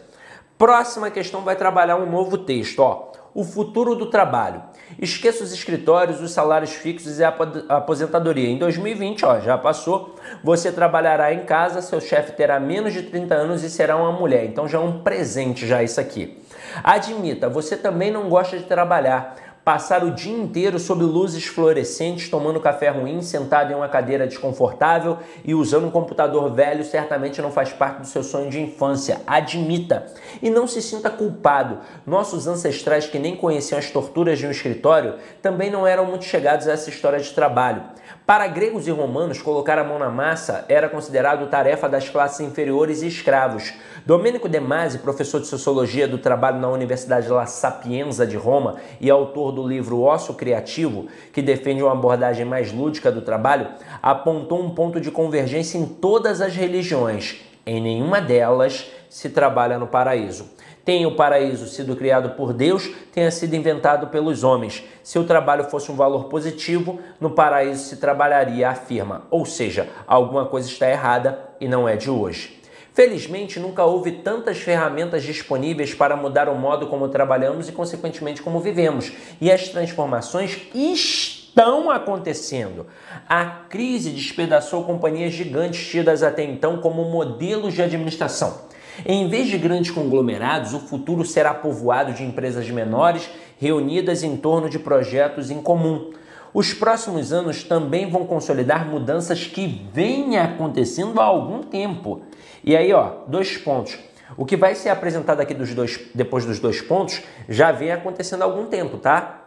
Próxima questão vai trabalhar um novo texto, ó. O futuro do trabalho. Esqueça os escritórios, os salários fixos e a aposentadoria. Em 2020, ó, já passou, você trabalhará em casa, seu chefe terá menos de 30 anos e será uma mulher. Então já é um presente já isso aqui. Admita, você também não gosta de trabalhar, Passar o dia inteiro sob luzes fluorescentes, tomando café ruim, sentado em uma cadeira desconfortável e usando um computador velho certamente não faz parte do seu sonho de infância. Admita. E não se sinta culpado. Nossos ancestrais que nem conheciam as torturas de um escritório também não eram muito chegados a essa história de trabalho. Para gregos e romanos, colocar a mão na massa era considerado tarefa das classes inferiores e escravos. Domênico De Masi, professor de Sociologia do Trabalho na Universidade La Sapienza de Roma e autor do livro Ócio Criativo, que defende uma abordagem mais lúdica do trabalho, apontou um ponto de convergência em todas as religiões. Em nenhuma delas se trabalha no paraíso. Tenha o paraíso sido criado por Deus, tenha sido inventado pelos homens. Se o trabalho fosse um valor positivo, no paraíso se trabalharia, afirma. Ou seja, alguma coisa está errada e não é de hoje. Felizmente, nunca houve tantas ferramentas disponíveis para mudar o modo como trabalhamos e, consequentemente, como vivemos. E as transformações estão acontecendo. A crise despedaçou companhias gigantes tidas até então como modelos de administração. Em vez de grandes conglomerados, o futuro será povoado de empresas menores reunidas em torno de projetos em comum. Os próximos anos também vão consolidar mudanças que vêm acontecendo há algum tempo. E aí, ó, dois pontos. O que vai ser apresentado aqui dos dois, depois dos dois pontos já vem acontecendo há algum tempo, tá?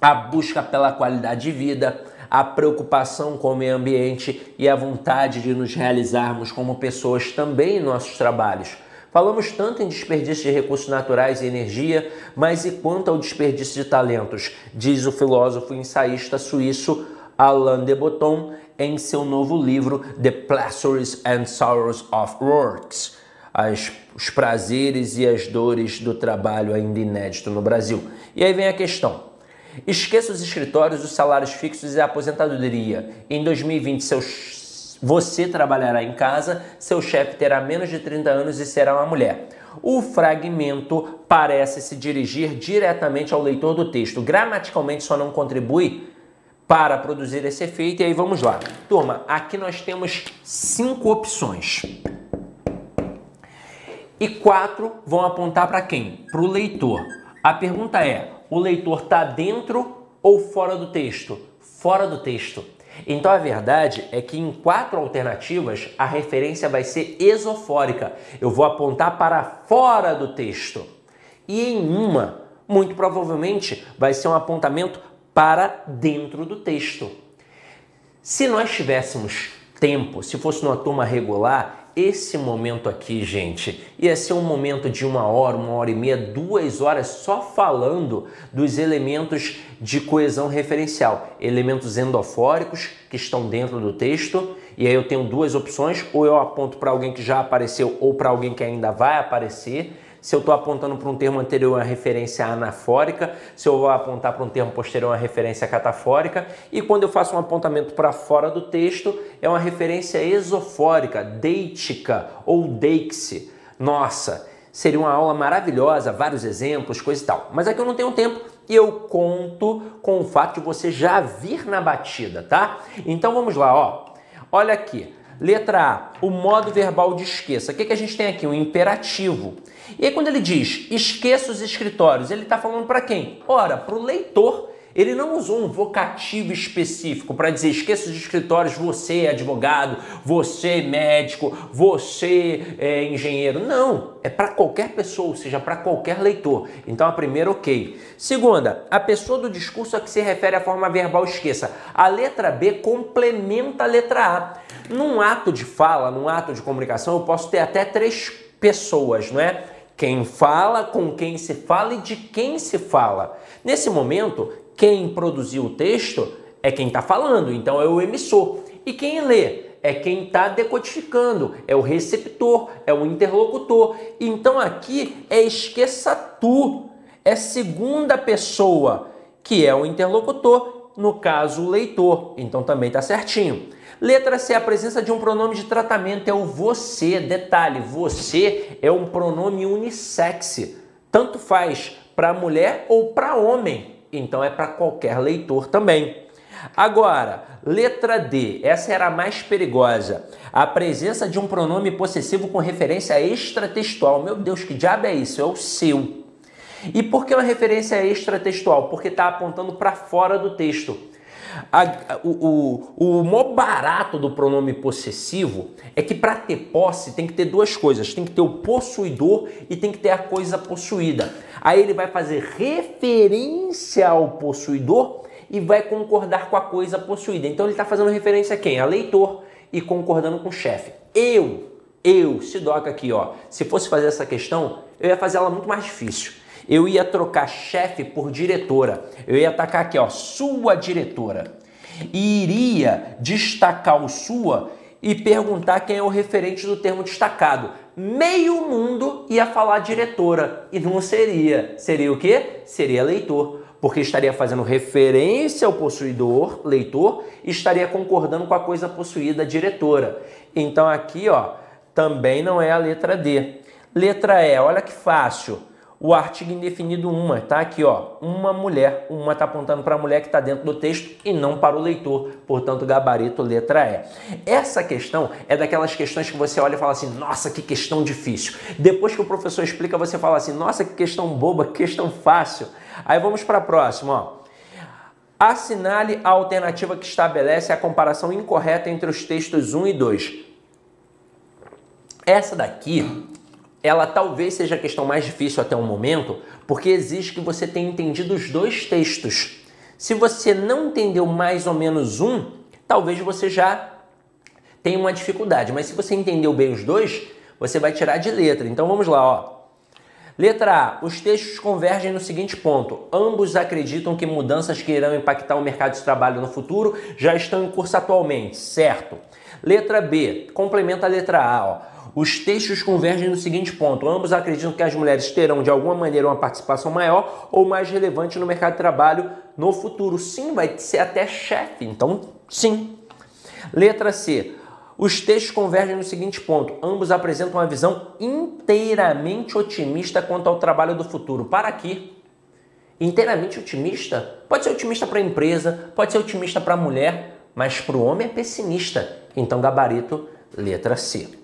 A busca pela qualidade de vida, a preocupação com o meio ambiente e a vontade de nos realizarmos como pessoas também em nossos trabalhos. Falamos tanto em desperdício de recursos naturais e energia, mas e quanto ao desperdício de talentos? Diz o filósofo ensaísta suíço Alain de Botton em seu novo livro The Pleasures and Sorrows of Works, as, os prazeres e as dores do trabalho ainda inédito no Brasil. E aí vem a questão. Esqueça os escritórios, os salários fixos e a aposentadoria. Em 2020, seus, você trabalhará em casa, seu chefe terá menos de 30 anos e será uma mulher. O fragmento parece se dirigir diretamente ao leitor do texto. Gramaticalmente só não contribui para produzir esse efeito. E aí vamos lá. Turma, aqui nós temos cinco opções. E quatro vão apontar para quem? Para o leitor. A pergunta é: o leitor está dentro ou fora do texto? Fora do texto. Então a verdade é que em quatro alternativas a referência vai ser esofórica. Eu vou apontar para fora do texto. E em uma, muito provavelmente, vai ser um apontamento para dentro do texto. Se nós tivéssemos tempo, se fosse numa turma regular, esse momento aqui, gente, ia ser um momento de uma hora, uma hora e meia, duas horas só falando dos elementos de coesão referencial, elementos endofóricos que estão dentro do texto. E aí eu tenho duas opções: ou eu aponto para alguém que já apareceu ou para alguém que ainda vai aparecer. Se eu estou apontando para um termo anterior, é uma referência anafórica. Se eu vou apontar para um termo posterior, é uma referência catafórica. E quando eu faço um apontamento para fora do texto, é uma referência esofórica, deitica ou deixe. Nossa, seria uma aula maravilhosa, vários exemplos, coisa e tal. Mas aqui eu não tenho tempo e eu conto com o fato de você já vir na batida, tá? Então vamos lá, ó. Olha aqui. Letra A, o modo verbal de esqueça. O que, que a gente tem aqui? Um imperativo. E aí, quando ele diz esqueça os escritórios, ele está falando para quem? Ora, para o leitor. Ele não usou um vocativo específico para dizer esqueça os escritórios, você é advogado, você é médico, você é engenheiro. Não, é para qualquer pessoa, ou seja, para qualquer leitor. Então a primeira, ok. Segunda, a pessoa do discurso a que se refere à forma verbal esqueça. A letra B complementa a letra A. Num ato de fala, num ato de comunicação, eu posso ter até três pessoas, não é? Quem fala, com quem se fala e de quem se fala. Nesse momento, quem produziu o texto é quem está falando, então é o emissor. E quem lê é quem está decodificando, é o receptor, é o interlocutor. Então aqui é esqueça tu, é segunda pessoa, que é o interlocutor, no caso o leitor. Então também está certinho. Letra C, a presença de um pronome de tratamento é o você. Detalhe, você é um pronome unissex. Tanto faz para mulher ou para homem. Então é para qualquer leitor também. Agora, letra D, essa era a mais perigosa. A presença de um pronome possessivo com referência extratextual. Meu Deus, que diabo é isso? É o seu. E por que uma referência extratextual? Porque está apontando para fora do texto. A, o, o, o barato do pronome possessivo é que para ter posse tem que ter duas coisas: tem que ter o possuidor e tem que ter a coisa possuída. Aí ele vai fazer referência ao possuidor e vai concordar com a coisa possuída. Então ele está fazendo referência a quem? A leitor e concordando com o chefe. Eu, eu, Sidoca aqui, ó, se fosse fazer essa questão, eu ia fazer ela muito mais difícil eu ia trocar chefe por diretora. Eu ia atacar aqui, ó, sua diretora. E iria destacar o sua e perguntar quem é o referente do termo destacado. Meio mundo ia falar diretora e não seria. Seria o quê? Seria leitor, porque estaria fazendo referência ao possuidor, leitor, e estaria concordando com a coisa possuída, diretora. Então aqui, ó, também não é a letra D. Letra E, olha que fácil o artigo indefinido uma, tá aqui, ó, uma mulher, uma está apontando para a mulher que está dentro do texto e não para o leitor, portanto, gabarito letra E. Essa questão é daquelas questões que você olha e fala assim, nossa, que questão difícil. Depois que o professor explica, você fala assim, nossa, que questão boba, que questão fácil. Aí vamos para a próxima, ó. Assinale a alternativa que estabelece a comparação incorreta entre os textos 1 e 2. Essa daqui ela talvez seja a questão mais difícil até o momento, porque exige que você tenha entendido os dois textos. Se você não entendeu mais ou menos um, talvez você já tenha uma dificuldade, mas se você entendeu bem os dois, você vai tirar de letra. Então vamos lá, ó. Letra A. Os textos convergem no seguinte ponto: ambos acreditam que mudanças que irão impactar o mercado de trabalho no futuro já estão em curso atualmente, certo? Letra B. Complementa a letra A, ó. Os textos convergem no seguinte ponto: ambos acreditam que as mulheres terão de alguma maneira uma participação maior ou mais relevante no mercado de trabalho no futuro. Sim, vai ser até chefe, então sim. Letra C. Os textos convergem no seguinte ponto: ambos apresentam uma visão inteiramente otimista quanto ao trabalho do futuro. Para aqui. Inteiramente otimista? Pode ser otimista para a empresa, pode ser otimista para a mulher, mas para o homem é pessimista. Então, gabarito, letra C.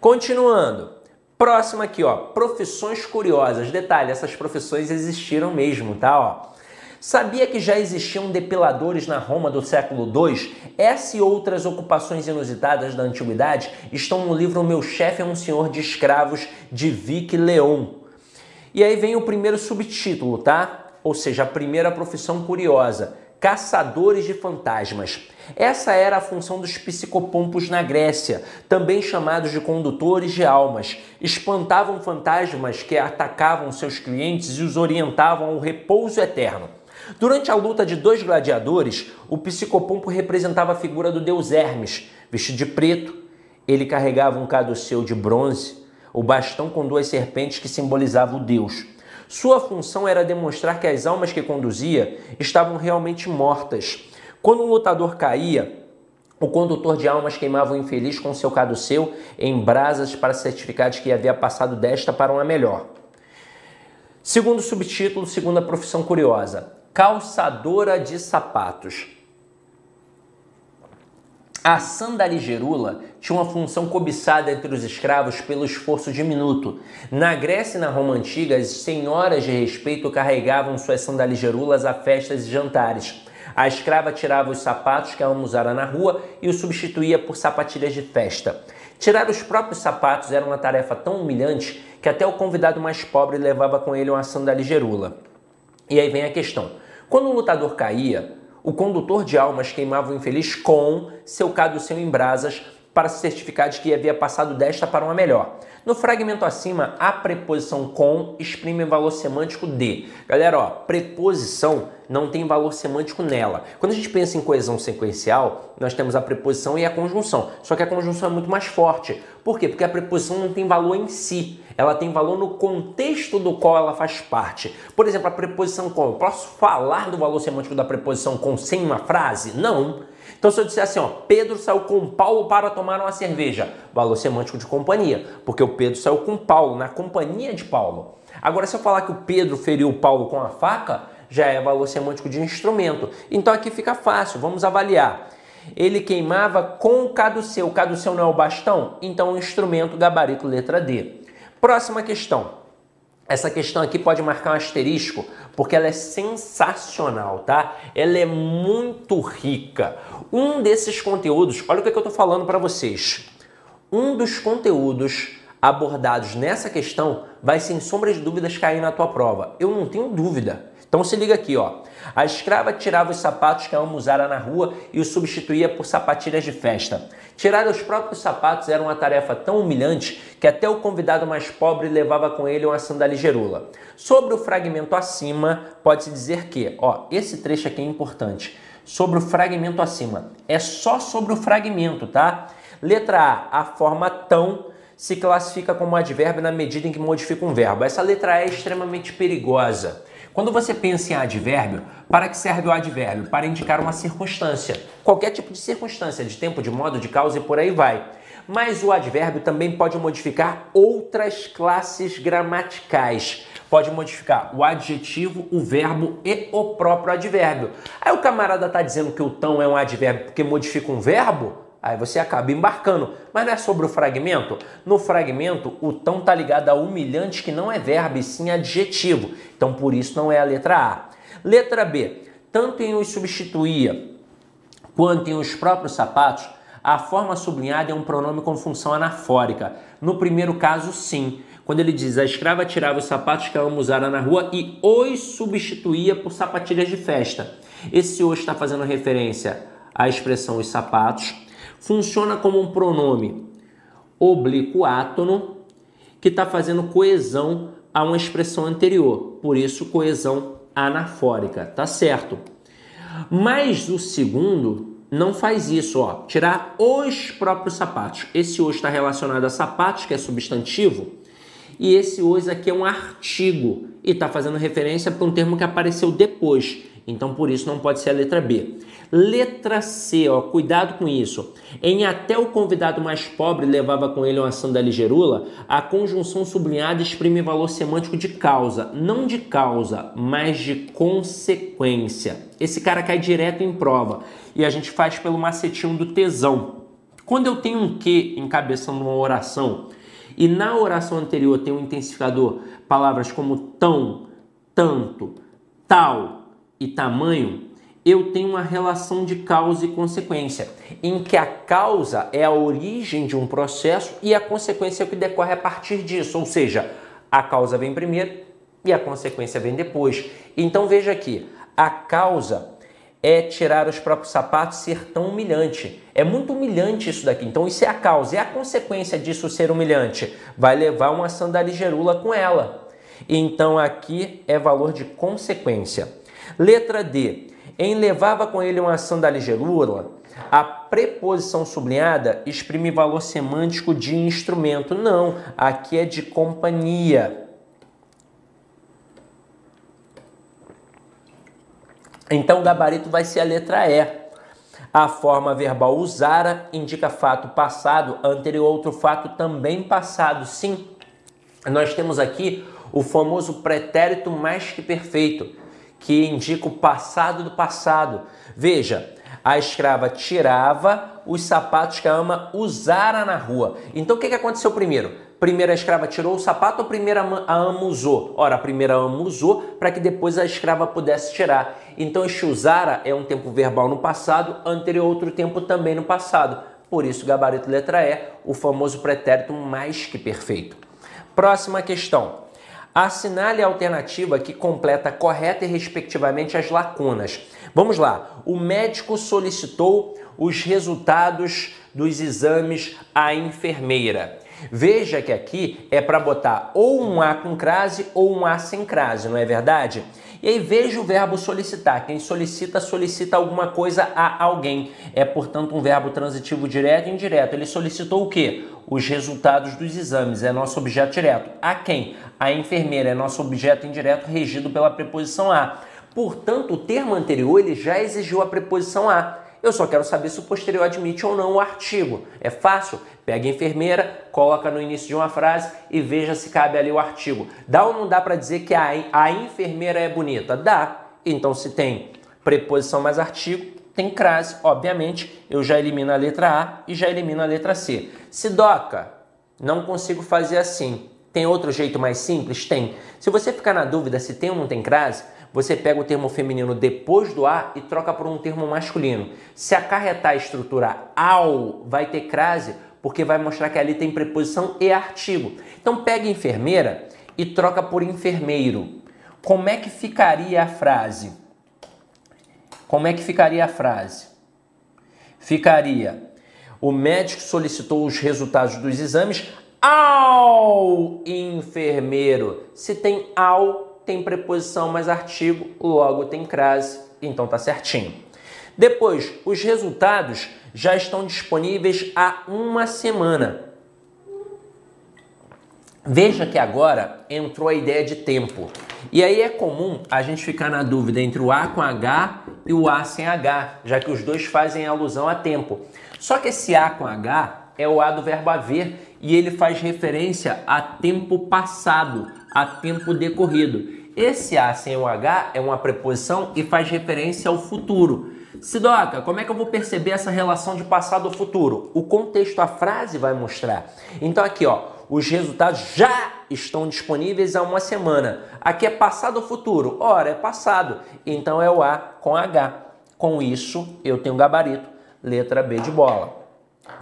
Continuando. Próximo aqui, ó, profissões curiosas. Detalhe, essas profissões existiram mesmo, tá? Ó. Sabia que já existiam depiladores na Roma do século II? Essa e outras ocupações inusitadas da antiguidade estão no livro Meu Chefe é um Senhor de Escravos, de Vic Leon. E aí vem o primeiro subtítulo, tá? Ou seja, a primeira profissão curiosa caçadores de fantasmas. Essa era a função dos psicopompos na Grécia, também chamados de condutores de almas. Espantavam fantasmas que atacavam seus clientes e os orientavam ao repouso eterno. Durante a luta de dois gladiadores, o psicopompo representava a figura do deus Hermes, vestido de preto. Ele carregava um caduceu de bronze, o bastão com duas serpentes que simbolizavam o deus. Sua função era demonstrar que as almas que conduzia estavam realmente mortas. Quando um lutador caía, o condutor de almas queimava o infeliz com seu caduceu em brasas para certificar de que havia passado desta para uma melhor. Segundo subtítulo, segunda profissão curiosa: calçadora de sapatos. A sandaligerula tinha uma função cobiçada entre os escravos pelo esforço diminuto. Na Grécia e na Roma antiga, as senhoras de respeito carregavam suas sandaligerulas a festas e jantares. A escrava tirava os sapatos que ela usara na rua e os substituía por sapatilhas de festa. Tirar os próprios sapatos era uma tarefa tão humilhante que até o convidado mais pobre levava com ele uma sandaligerula. E aí vem a questão: quando um lutador caía, o condutor de almas queimava o infeliz com seu caduceu em brasas para se certificar de que havia passado desta para uma melhor. No fragmento acima, a preposição com exprime valor semântico de. Galera, ó, preposição não tem valor semântico nela. Quando a gente pensa em coesão sequencial, nós temos a preposição e a conjunção. Só que a conjunção é muito mais forte. Por quê? Porque a preposição não tem valor em si. Ela tem valor no contexto do qual ela faz parte. Por exemplo, a preposição com. Eu posso falar do valor semântico da preposição com sem uma frase? Não. Então, se eu disser assim, ó, Pedro saiu com Paulo para tomar uma cerveja, valor semântico de companhia, porque o Pedro saiu com Paulo, na companhia de Paulo. Agora, se eu falar que o Pedro feriu Paulo com a faca, já é valor semântico de instrumento. Então aqui fica fácil, vamos avaliar. Ele queimava com o caduceu. O caduceu não é o bastão? Então o instrumento gabarito letra D. Próxima questão. essa questão aqui pode marcar um asterisco, porque ela é sensacional, tá? Ela é muito rica. Um desses conteúdos, olha o que, é que eu estou falando para vocês. Um dos conteúdos abordados nessa questão vai, sem sombra de dúvidas, cair na tua prova. Eu não tenho dúvida. Então se liga aqui, ó. A escrava tirava os sapatos que a ama usara na rua e os substituía por sapatilhas de festa. Tirar os próprios sapatos era uma tarefa tão humilhante que até o convidado mais pobre levava com ele uma sandália gerula. Sobre o fragmento acima, pode-se dizer que, ó, esse trecho aqui é importante. Sobre o fragmento acima. É só sobre o fragmento, tá? Letra A, a forma tão se classifica como advérbio na medida em que modifica um verbo. Essa letra A é extremamente perigosa. Quando você pensa em advérbio, para que serve o advérbio? Para indicar uma circunstância. Qualquer tipo de circunstância, de tempo, de modo, de causa e por aí vai. Mas o advérbio também pode modificar outras classes gramaticais. Pode modificar o adjetivo, o verbo e o próprio advérbio. Aí o camarada está dizendo que o tão é um advérbio porque modifica um verbo? Aí você acaba embarcando. Mas não é sobre o fragmento? No fragmento, o tão está ligado a humilhante, que não é verbo, e sim adjetivo. Então, por isso, não é a letra A. Letra B. Tanto em os substituía quanto em os próprios sapatos, a forma sublinhada é um pronome com função anafórica. No primeiro caso, sim. Quando ele diz a escrava tirava os sapatos que ela usara na rua e os substituía por sapatilhas de festa. Esse os está fazendo referência à expressão os sapatos funciona como um pronome obliquátono que está fazendo coesão a uma expressão anterior, por isso coesão anafórica, tá certo? Mas o segundo não faz isso, ó. Tirar os próprios sapatos. Esse os está relacionado a sapatos, que é substantivo, e esse os aqui é um artigo e está fazendo referência para um termo que apareceu depois. Então, por isso, não pode ser a letra B. Letra C, ó, cuidado com isso. Em até o convidado mais pobre levava com ele uma sandália gerula, a conjunção sublinhada exprime valor semântico de causa. Não de causa, mas de consequência. Esse cara cai direto em prova. E a gente faz pelo macetinho do tesão. Quando eu tenho um que encabeçando uma oração, e na oração anterior tem um intensificador, palavras como tão, tanto, tal, e tamanho, eu tenho uma relação de causa e consequência, em que a causa é a origem de um processo e a consequência é o que decorre a partir disso, ou seja, a causa vem primeiro e a consequência vem depois. Então veja aqui, a causa é tirar os próprios sapatos ser tão humilhante. É muito humilhante isso daqui. Então isso é a causa. E a consequência disso ser humilhante? Vai levar uma sandália gerula com ela. Então aqui é valor de consequência. Letra D. Em levava com ele uma da ligerura, a preposição sublinhada exprime valor semântico de instrumento. Não, aqui é de companhia. Então, o gabarito vai ser a letra E. A forma verbal usara indica fato passado, anterior a outro fato também passado. Sim, nós temos aqui o famoso pretérito mais que perfeito que indica o passado do passado. Veja, a escrava tirava os sapatos que a ama usara na rua. Então o que, que aconteceu primeiro? Primeiro a escrava tirou o sapato ou a ama usou? Ora, a primeira ama usou para que depois a escrava pudesse tirar. Então este usara é um tempo verbal no passado, anterior outro tempo também no passado. Por isso, gabarito letra E, o famoso pretérito mais que perfeito. Próxima questão. Assinale a alternativa que completa correta e respectivamente as lacunas. Vamos lá. O médico solicitou os resultados dos exames à enfermeira. Veja que aqui é para botar ou um A com crase ou um A sem crase, não é verdade? E aí veja o verbo solicitar. Quem solicita, solicita alguma coisa a alguém. É, portanto, um verbo transitivo direto e indireto. Ele solicitou o quê? Os resultados dos exames. É nosso objeto direto. A quem? A enfermeira. É nosso objeto indireto regido pela preposição a. Portanto, o termo anterior ele já exigiu a preposição a. Eu só quero saber se o posterior admite ou não o artigo. É fácil? Pega a enfermeira, coloca no início de uma frase e veja se cabe ali o artigo. Dá ou não dá para dizer que a, a enfermeira é bonita? Dá. Então, se tem preposição mais artigo, tem crase. Obviamente, eu já elimino a letra A e já elimino a letra C. Se doca, não consigo fazer assim. Tem outro jeito mais simples? Tem. Se você ficar na dúvida se tem ou não tem crase, você pega o termo feminino depois do A e troca por um termo masculino. Se acarretar a estrutura ao, vai ter crase, porque vai mostrar que ali tem preposição e artigo. Então pega enfermeira e troca por enfermeiro. Como é que ficaria a frase? Como é que ficaria a frase? Ficaria: o médico solicitou os resultados dos exames ao enfermeiro. Se tem ao, tem preposição mais artigo, logo tem crase, então tá certinho. Depois, os resultados já estão disponíveis há uma semana. Veja que agora entrou a ideia de tempo. E aí é comum a gente ficar na dúvida entre o A com H e o A sem H, já que os dois fazem alusão a tempo. Só que esse A com H é o A do verbo haver e ele faz referência a tempo passado, a tempo decorrido. Esse A sem o H é uma preposição e faz referência ao futuro. Sidoca, como é que eu vou perceber essa relação de passado ou futuro? O contexto, a frase vai mostrar. Então aqui, ó, os resultados já estão disponíveis há uma semana. Aqui é passado ou futuro? Ora, é passado. Então é o A com H. Com isso, eu tenho gabarito, letra B de bola.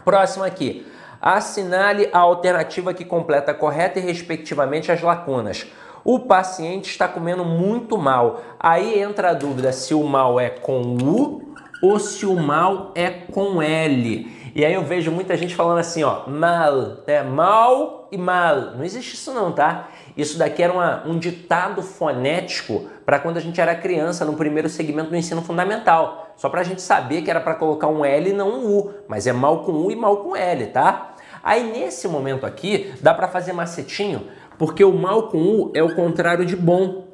Próximo aqui. Assinale a alternativa que completa correta e respectivamente as lacunas. O paciente está comendo muito mal. Aí entra a dúvida se o mal é com U ou se o mal é com L. E aí eu vejo muita gente falando assim, ó, mal, é mal e mal. Não existe isso não, tá? Isso daqui era uma, um ditado fonético para quando a gente era criança, no primeiro segmento do ensino fundamental. Só para a gente saber que era para colocar um L e não um U. Mas é mal com U e mal com L, tá? Aí nesse momento aqui, dá para fazer macetinho, porque o mal com U é o contrário de bom.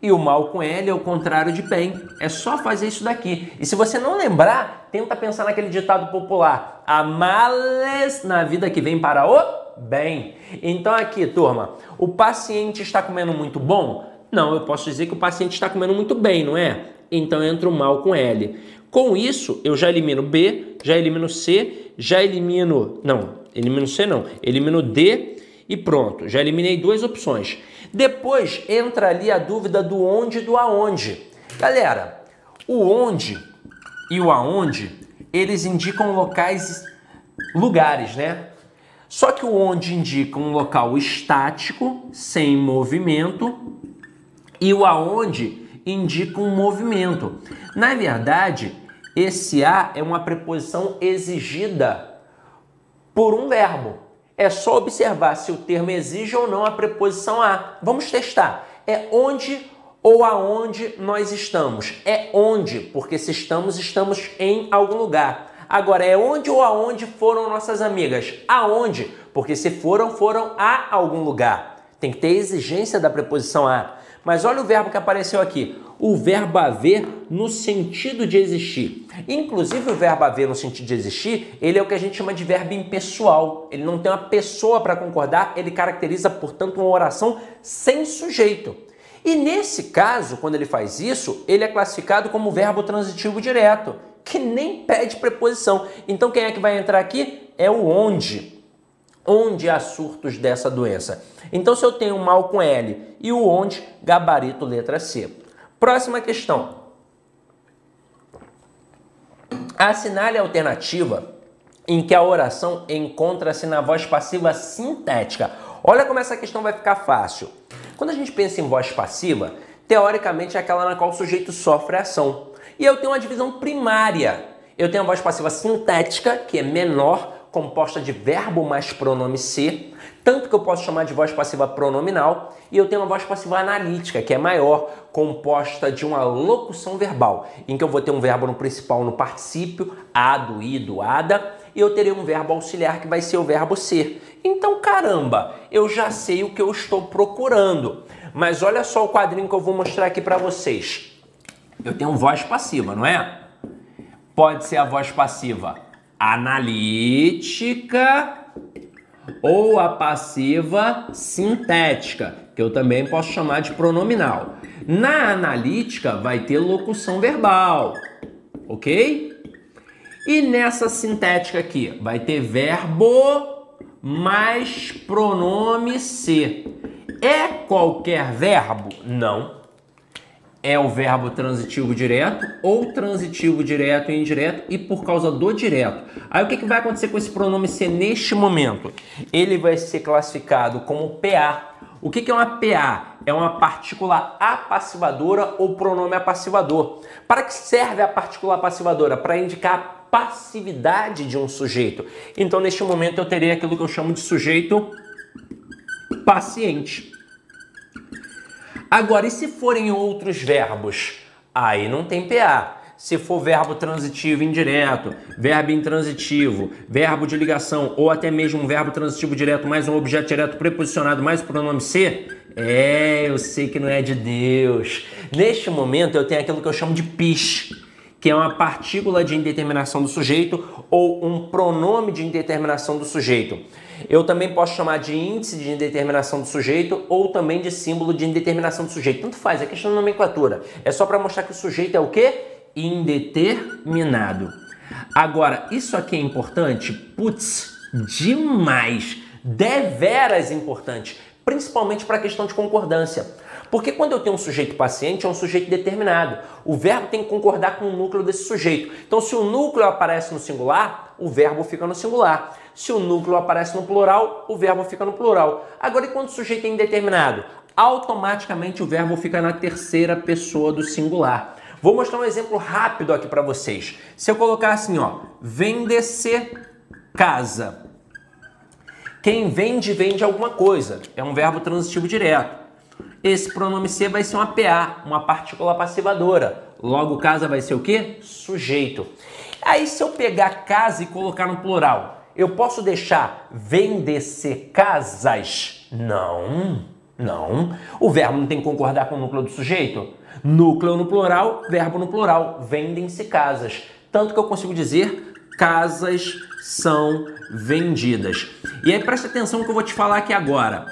E o mal com L é o contrário de bem. É só fazer isso daqui. E se você não lembrar, tenta pensar naquele ditado popular: a males na vida que vem para o bem. Então aqui, turma, o paciente está comendo muito bom? Não, eu posso dizer que o paciente está comendo muito bem, não é? Então entra o mal com L. Com isso, eu já elimino B, já elimino C, já elimino. Não, elimino C não. Elimino D e pronto. Já eliminei duas opções. Depois entra ali a dúvida do onde e do aonde. Galera, o onde e o aonde, eles indicam locais, lugares, né? Só que o onde indica um local estático, sem movimento, e o aonde indica um movimento. Na verdade, esse a é uma preposição exigida por um verbo. É só observar se o termo exige ou não a preposição a. Vamos testar. É onde ou aonde nós estamos? É onde, porque se estamos, estamos em algum lugar. Agora, é onde ou aonde foram nossas amigas? Aonde? Porque se foram, foram a algum lugar. Tem que ter exigência da preposição a. Mas olha o verbo que apareceu aqui. O verbo haver no sentido de existir. Inclusive o verbo haver no sentido de existir, ele é o que a gente chama de verbo impessoal. Ele não tem uma pessoa para concordar, ele caracteriza, portanto, uma oração sem sujeito. E nesse caso, quando ele faz isso, ele é classificado como verbo transitivo direto, que nem pede preposição. Então quem é que vai entrar aqui? É o onde onde há surtos dessa doença. Então, se eu tenho mal com L e o onde, gabarito letra C. Próxima questão. Assinale a alternativa em que a oração encontra-se na voz passiva sintética. Olha como essa questão vai ficar fácil. Quando a gente pensa em voz passiva, teoricamente é aquela na qual o sujeito sofre a ação. E eu tenho uma divisão primária. Eu tenho a voz passiva sintética, que é menor, composta de verbo mais pronome ser, tanto que eu posso chamar de voz passiva pronominal, e eu tenho uma voz passiva analítica, que é maior, composta de uma locução verbal, em que eu vou ter um verbo no principal no particípio, ado, ido, ada, e eu terei um verbo auxiliar que vai ser o verbo ser. Então, caramba, eu já sei o que eu estou procurando. Mas olha só o quadrinho que eu vou mostrar aqui para vocês. Eu tenho voz passiva, não é? Pode ser a voz passiva analítica ou a passiva sintética, que eu também posso chamar de pronominal. Na analítica vai ter locução verbal, ok? E nessa sintética aqui vai ter verbo mais pronome ser. É qualquer verbo? Não. É o verbo transitivo direto ou transitivo direto e indireto e por causa do direto. Aí o que, que vai acontecer com esse pronome ser neste momento? Ele vai ser classificado como PA. O que, que é uma PA? É uma partícula apassivadora ou pronome apassivador. Para que serve a partícula apassivadora? Para indicar passividade de um sujeito. Então, neste momento, eu terei aquilo que eu chamo de sujeito paciente. Agora, e se forem outros verbos? Aí não tem PA. Se for verbo transitivo indireto, verbo intransitivo, verbo de ligação ou até mesmo um verbo transitivo direto mais um objeto direto preposicionado mais o pronome ser, é, eu sei que não é de Deus. Neste momento eu tenho aquilo que eu chamo de PIS que é uma partícula de indeterminação do sujeito ou um pronome de indeterminação do sujeito. Eu também posso chamar de índice de indeterminação do sujeito ou também de símbolo de indeterminação do sujeito. Tanto faz, é questão de nomenclatura. É só para mostrar que o sujeito é o quê? Indeterminado. Agora, isso aqui é importante? Putz, demais! Deveras importante, principalmente para a questão de concordância. Porque quando eu tenho um sujeito paciente, é um sujeito determinado. O verbo tem que concordar com o núcleo desse sujeito. Então, se o núcleo aparece no singular, o verbo fica no singular. Se o núcleo aparece no plural, o verbo fica no plural. Agora, e quando o sujeito é indeterminado? Automaticamente o verbo fica na terceira pessoa do singular. Vou mostrar um exemplo rápido aqui para vocês. Se eu colocar assim, ó, vende-se casa. Quem vende, vende alguma coisa. É um verbo transitivo direto esse pronome ser vai ser uma PA, uma partícula passivadora. Logo, casa vai ser o quê? Sujeito. Aí, se eu pegar casa e colocar no plural, eu posso deixar vender-se casas? Não, não. O verbo não tem que concordar com o núcleo do sujeito? Núcleo no plural, verbo no plural. Vendem-se casas. Tanto que eu consigo dizer casas são vendidas. E aí presta atenção que eu vou te falar aqui agora.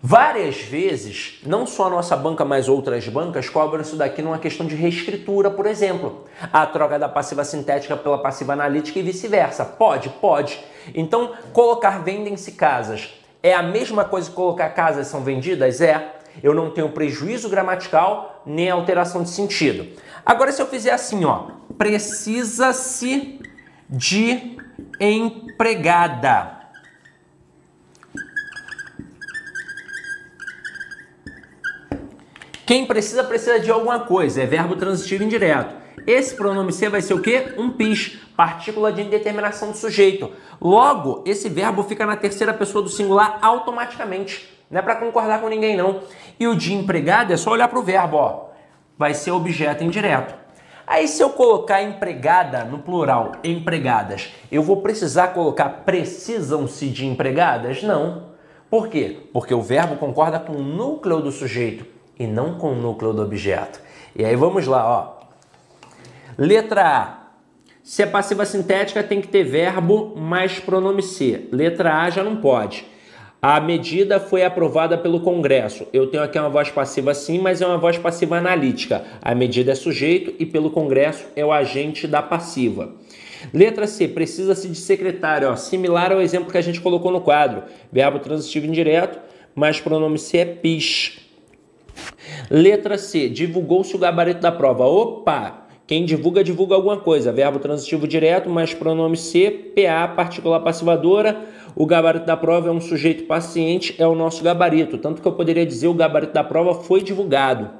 Várias vezes, não só a nossa banca, mas outras bancas cobram isso daqui numa questão de reescritura, por exemplo. A troca da passiva sintética pela passiva analítica e vice-versa. Pode, pode. Então, colocar vendem-se casas é a mesma coisa que colocar casas são vendidas? É. Eu não tenho prejuízo gramatical nem alteração de sentido. Agora, se eu fizer assim, ó, precisa-se de empregada. Quem precisa, precisa de alguma coisa, é verbo transitivo indireto. Esse pronome ser vai ser o quê? Um PIS, partícula de indeterminação do sujeito. Logo, esse verbo fica na terceira pessoa do singular automaticamente. Não é para concordar com ninguém, não. E o de empregado é só olhar para o verbo, ó. Vai ser objeto indireto. Aí, se eu colocar empregada no plural, empregadas, eu vou precisar colocar precisam-se de empregadas? Não. Por quê? Porque o verbo concorda com o núcleo do sujeito e não com o núcleo do objeto. E aí vamos lá, ó. Letra A. Se é passiva sintética, tem que ter verbo mais pronome ser. Letra A já não pode. A medida foi aprovada pelo Congresso. Eu tenho aqui uma voz passiva sim, mas é uma voz passiva analítica. A medida é sujeito e pelo Congresso é o agente da passiva. Letra C, precisa-se de secretário, ó, similar ao exemplo que a gente colocou no quadro. Verbo transitivo indireto, mas pronome ser é PIS. Letra C. Divulgou-se o gabarito da prova. Opa! Quem divulga, divulga alguma coisa. Verbo transitivo direto, mais pronome C, PA, partícula passivadora. O gabarito da prova é um sujeito paciente, é o nosso gabarito. Tanto que eu poderia dizer o gabarito da prova foi divulgado.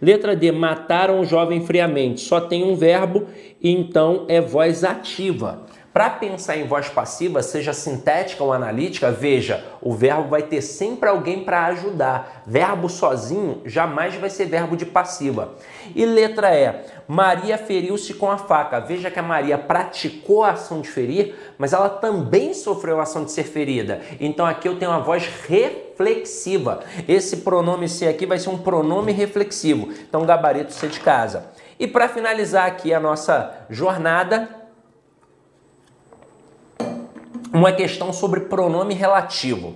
Letra D. Mataram o jovem friamente. Só tem um verbo, então é voz ativa. Para pensar em voz passiva, seja sintética ou analítica, veja, o verbo vai ter sempre alguém para ajudar. Verbo sozinho jamais vai ser verbo de passiva. E letra E, Maria feriu-se com a faca. Veja que a Maria praticou a ação de ferir, mas ela também sofreu a ação de ser ferida. Então aqui eu tenho uma voz reflexiva. Esse pronome ser aqui vai ser um pronome reflexivo. Então gabarito ser de casa. E para finalizar aqui a nossa jornada, uma questão sobre pronome relativo.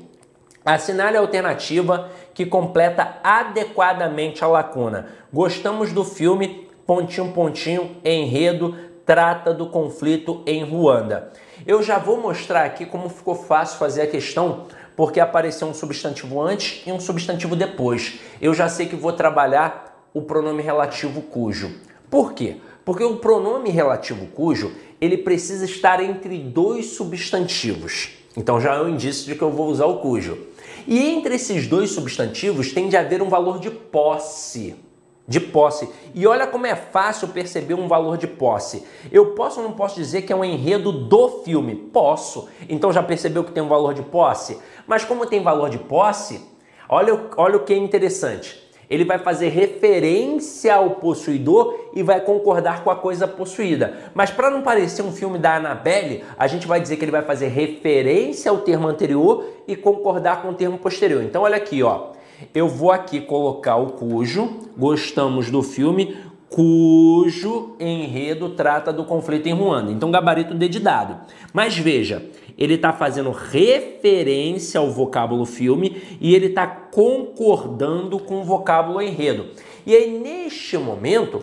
Assinale a alternativa que completa adequadamente a lacuna. Gostamos do filme, pontinho, pontinho, enredo, trata do conflito em Ruanda. Eu já vou mostrar aqui como ficou fácil fazer a questão, porque apareceu um substantivo antes e um substantivo depois. Eu já sei que vou trabalhar o pronome relativo cujo. Por quê? Porque o pronome relativo cujo, ele precisa estar entre dois substantivos. Então já é um indício de que eu vou usar o cujo. E entre esses dois substantivos tem de haver um valor de posse. De posse. E olha como é fácil perceber um valor de posse. Eu posso ou não posso dizer que é um enredo do filme? Posso. Então já percebeu que tem um valor de posse? Mas como tem valor de posse, olha, olha o que é interessante ele vai fazer referência ao possuidor e vai concordar com a coisa possuída. Mas para não parecer um filme da Annabelle, a gente vai dizer que ele vai fazer referência ao termo anterior e concordar com o termo posterior. Então olha aqui, ó. Eu vou aqui colocar o cujo, gostamos do filme, cujo enredo trata do conflito em Ruanda. Então, gabarito dedidado. Mas veja, ele está fazendo referência ao vocábulo filme e ele está concordando com o vocábulo enredo. E aí, neste momento,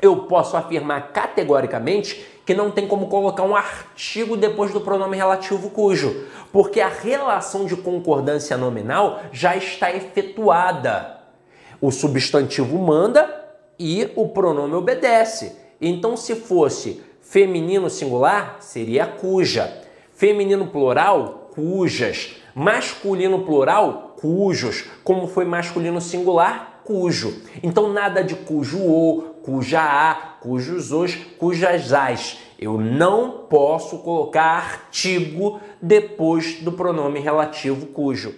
eu posso afirmar categoricamente que não tem como colocar um artigo depois do pronome relativo cujo, porque a relação de concordância nominal já está efetuada. O substantivo manda e o pronome obedece. Então, se fosse feminino singular, seria cuja. Feminino plural, cujas. Masculino plural, cujos. Como foi masculino singular, cujo. Então nada de cujo o, cuja a, cujos os, cujas as. Eu não posso colocar artigo depois do pronome relativo cujo.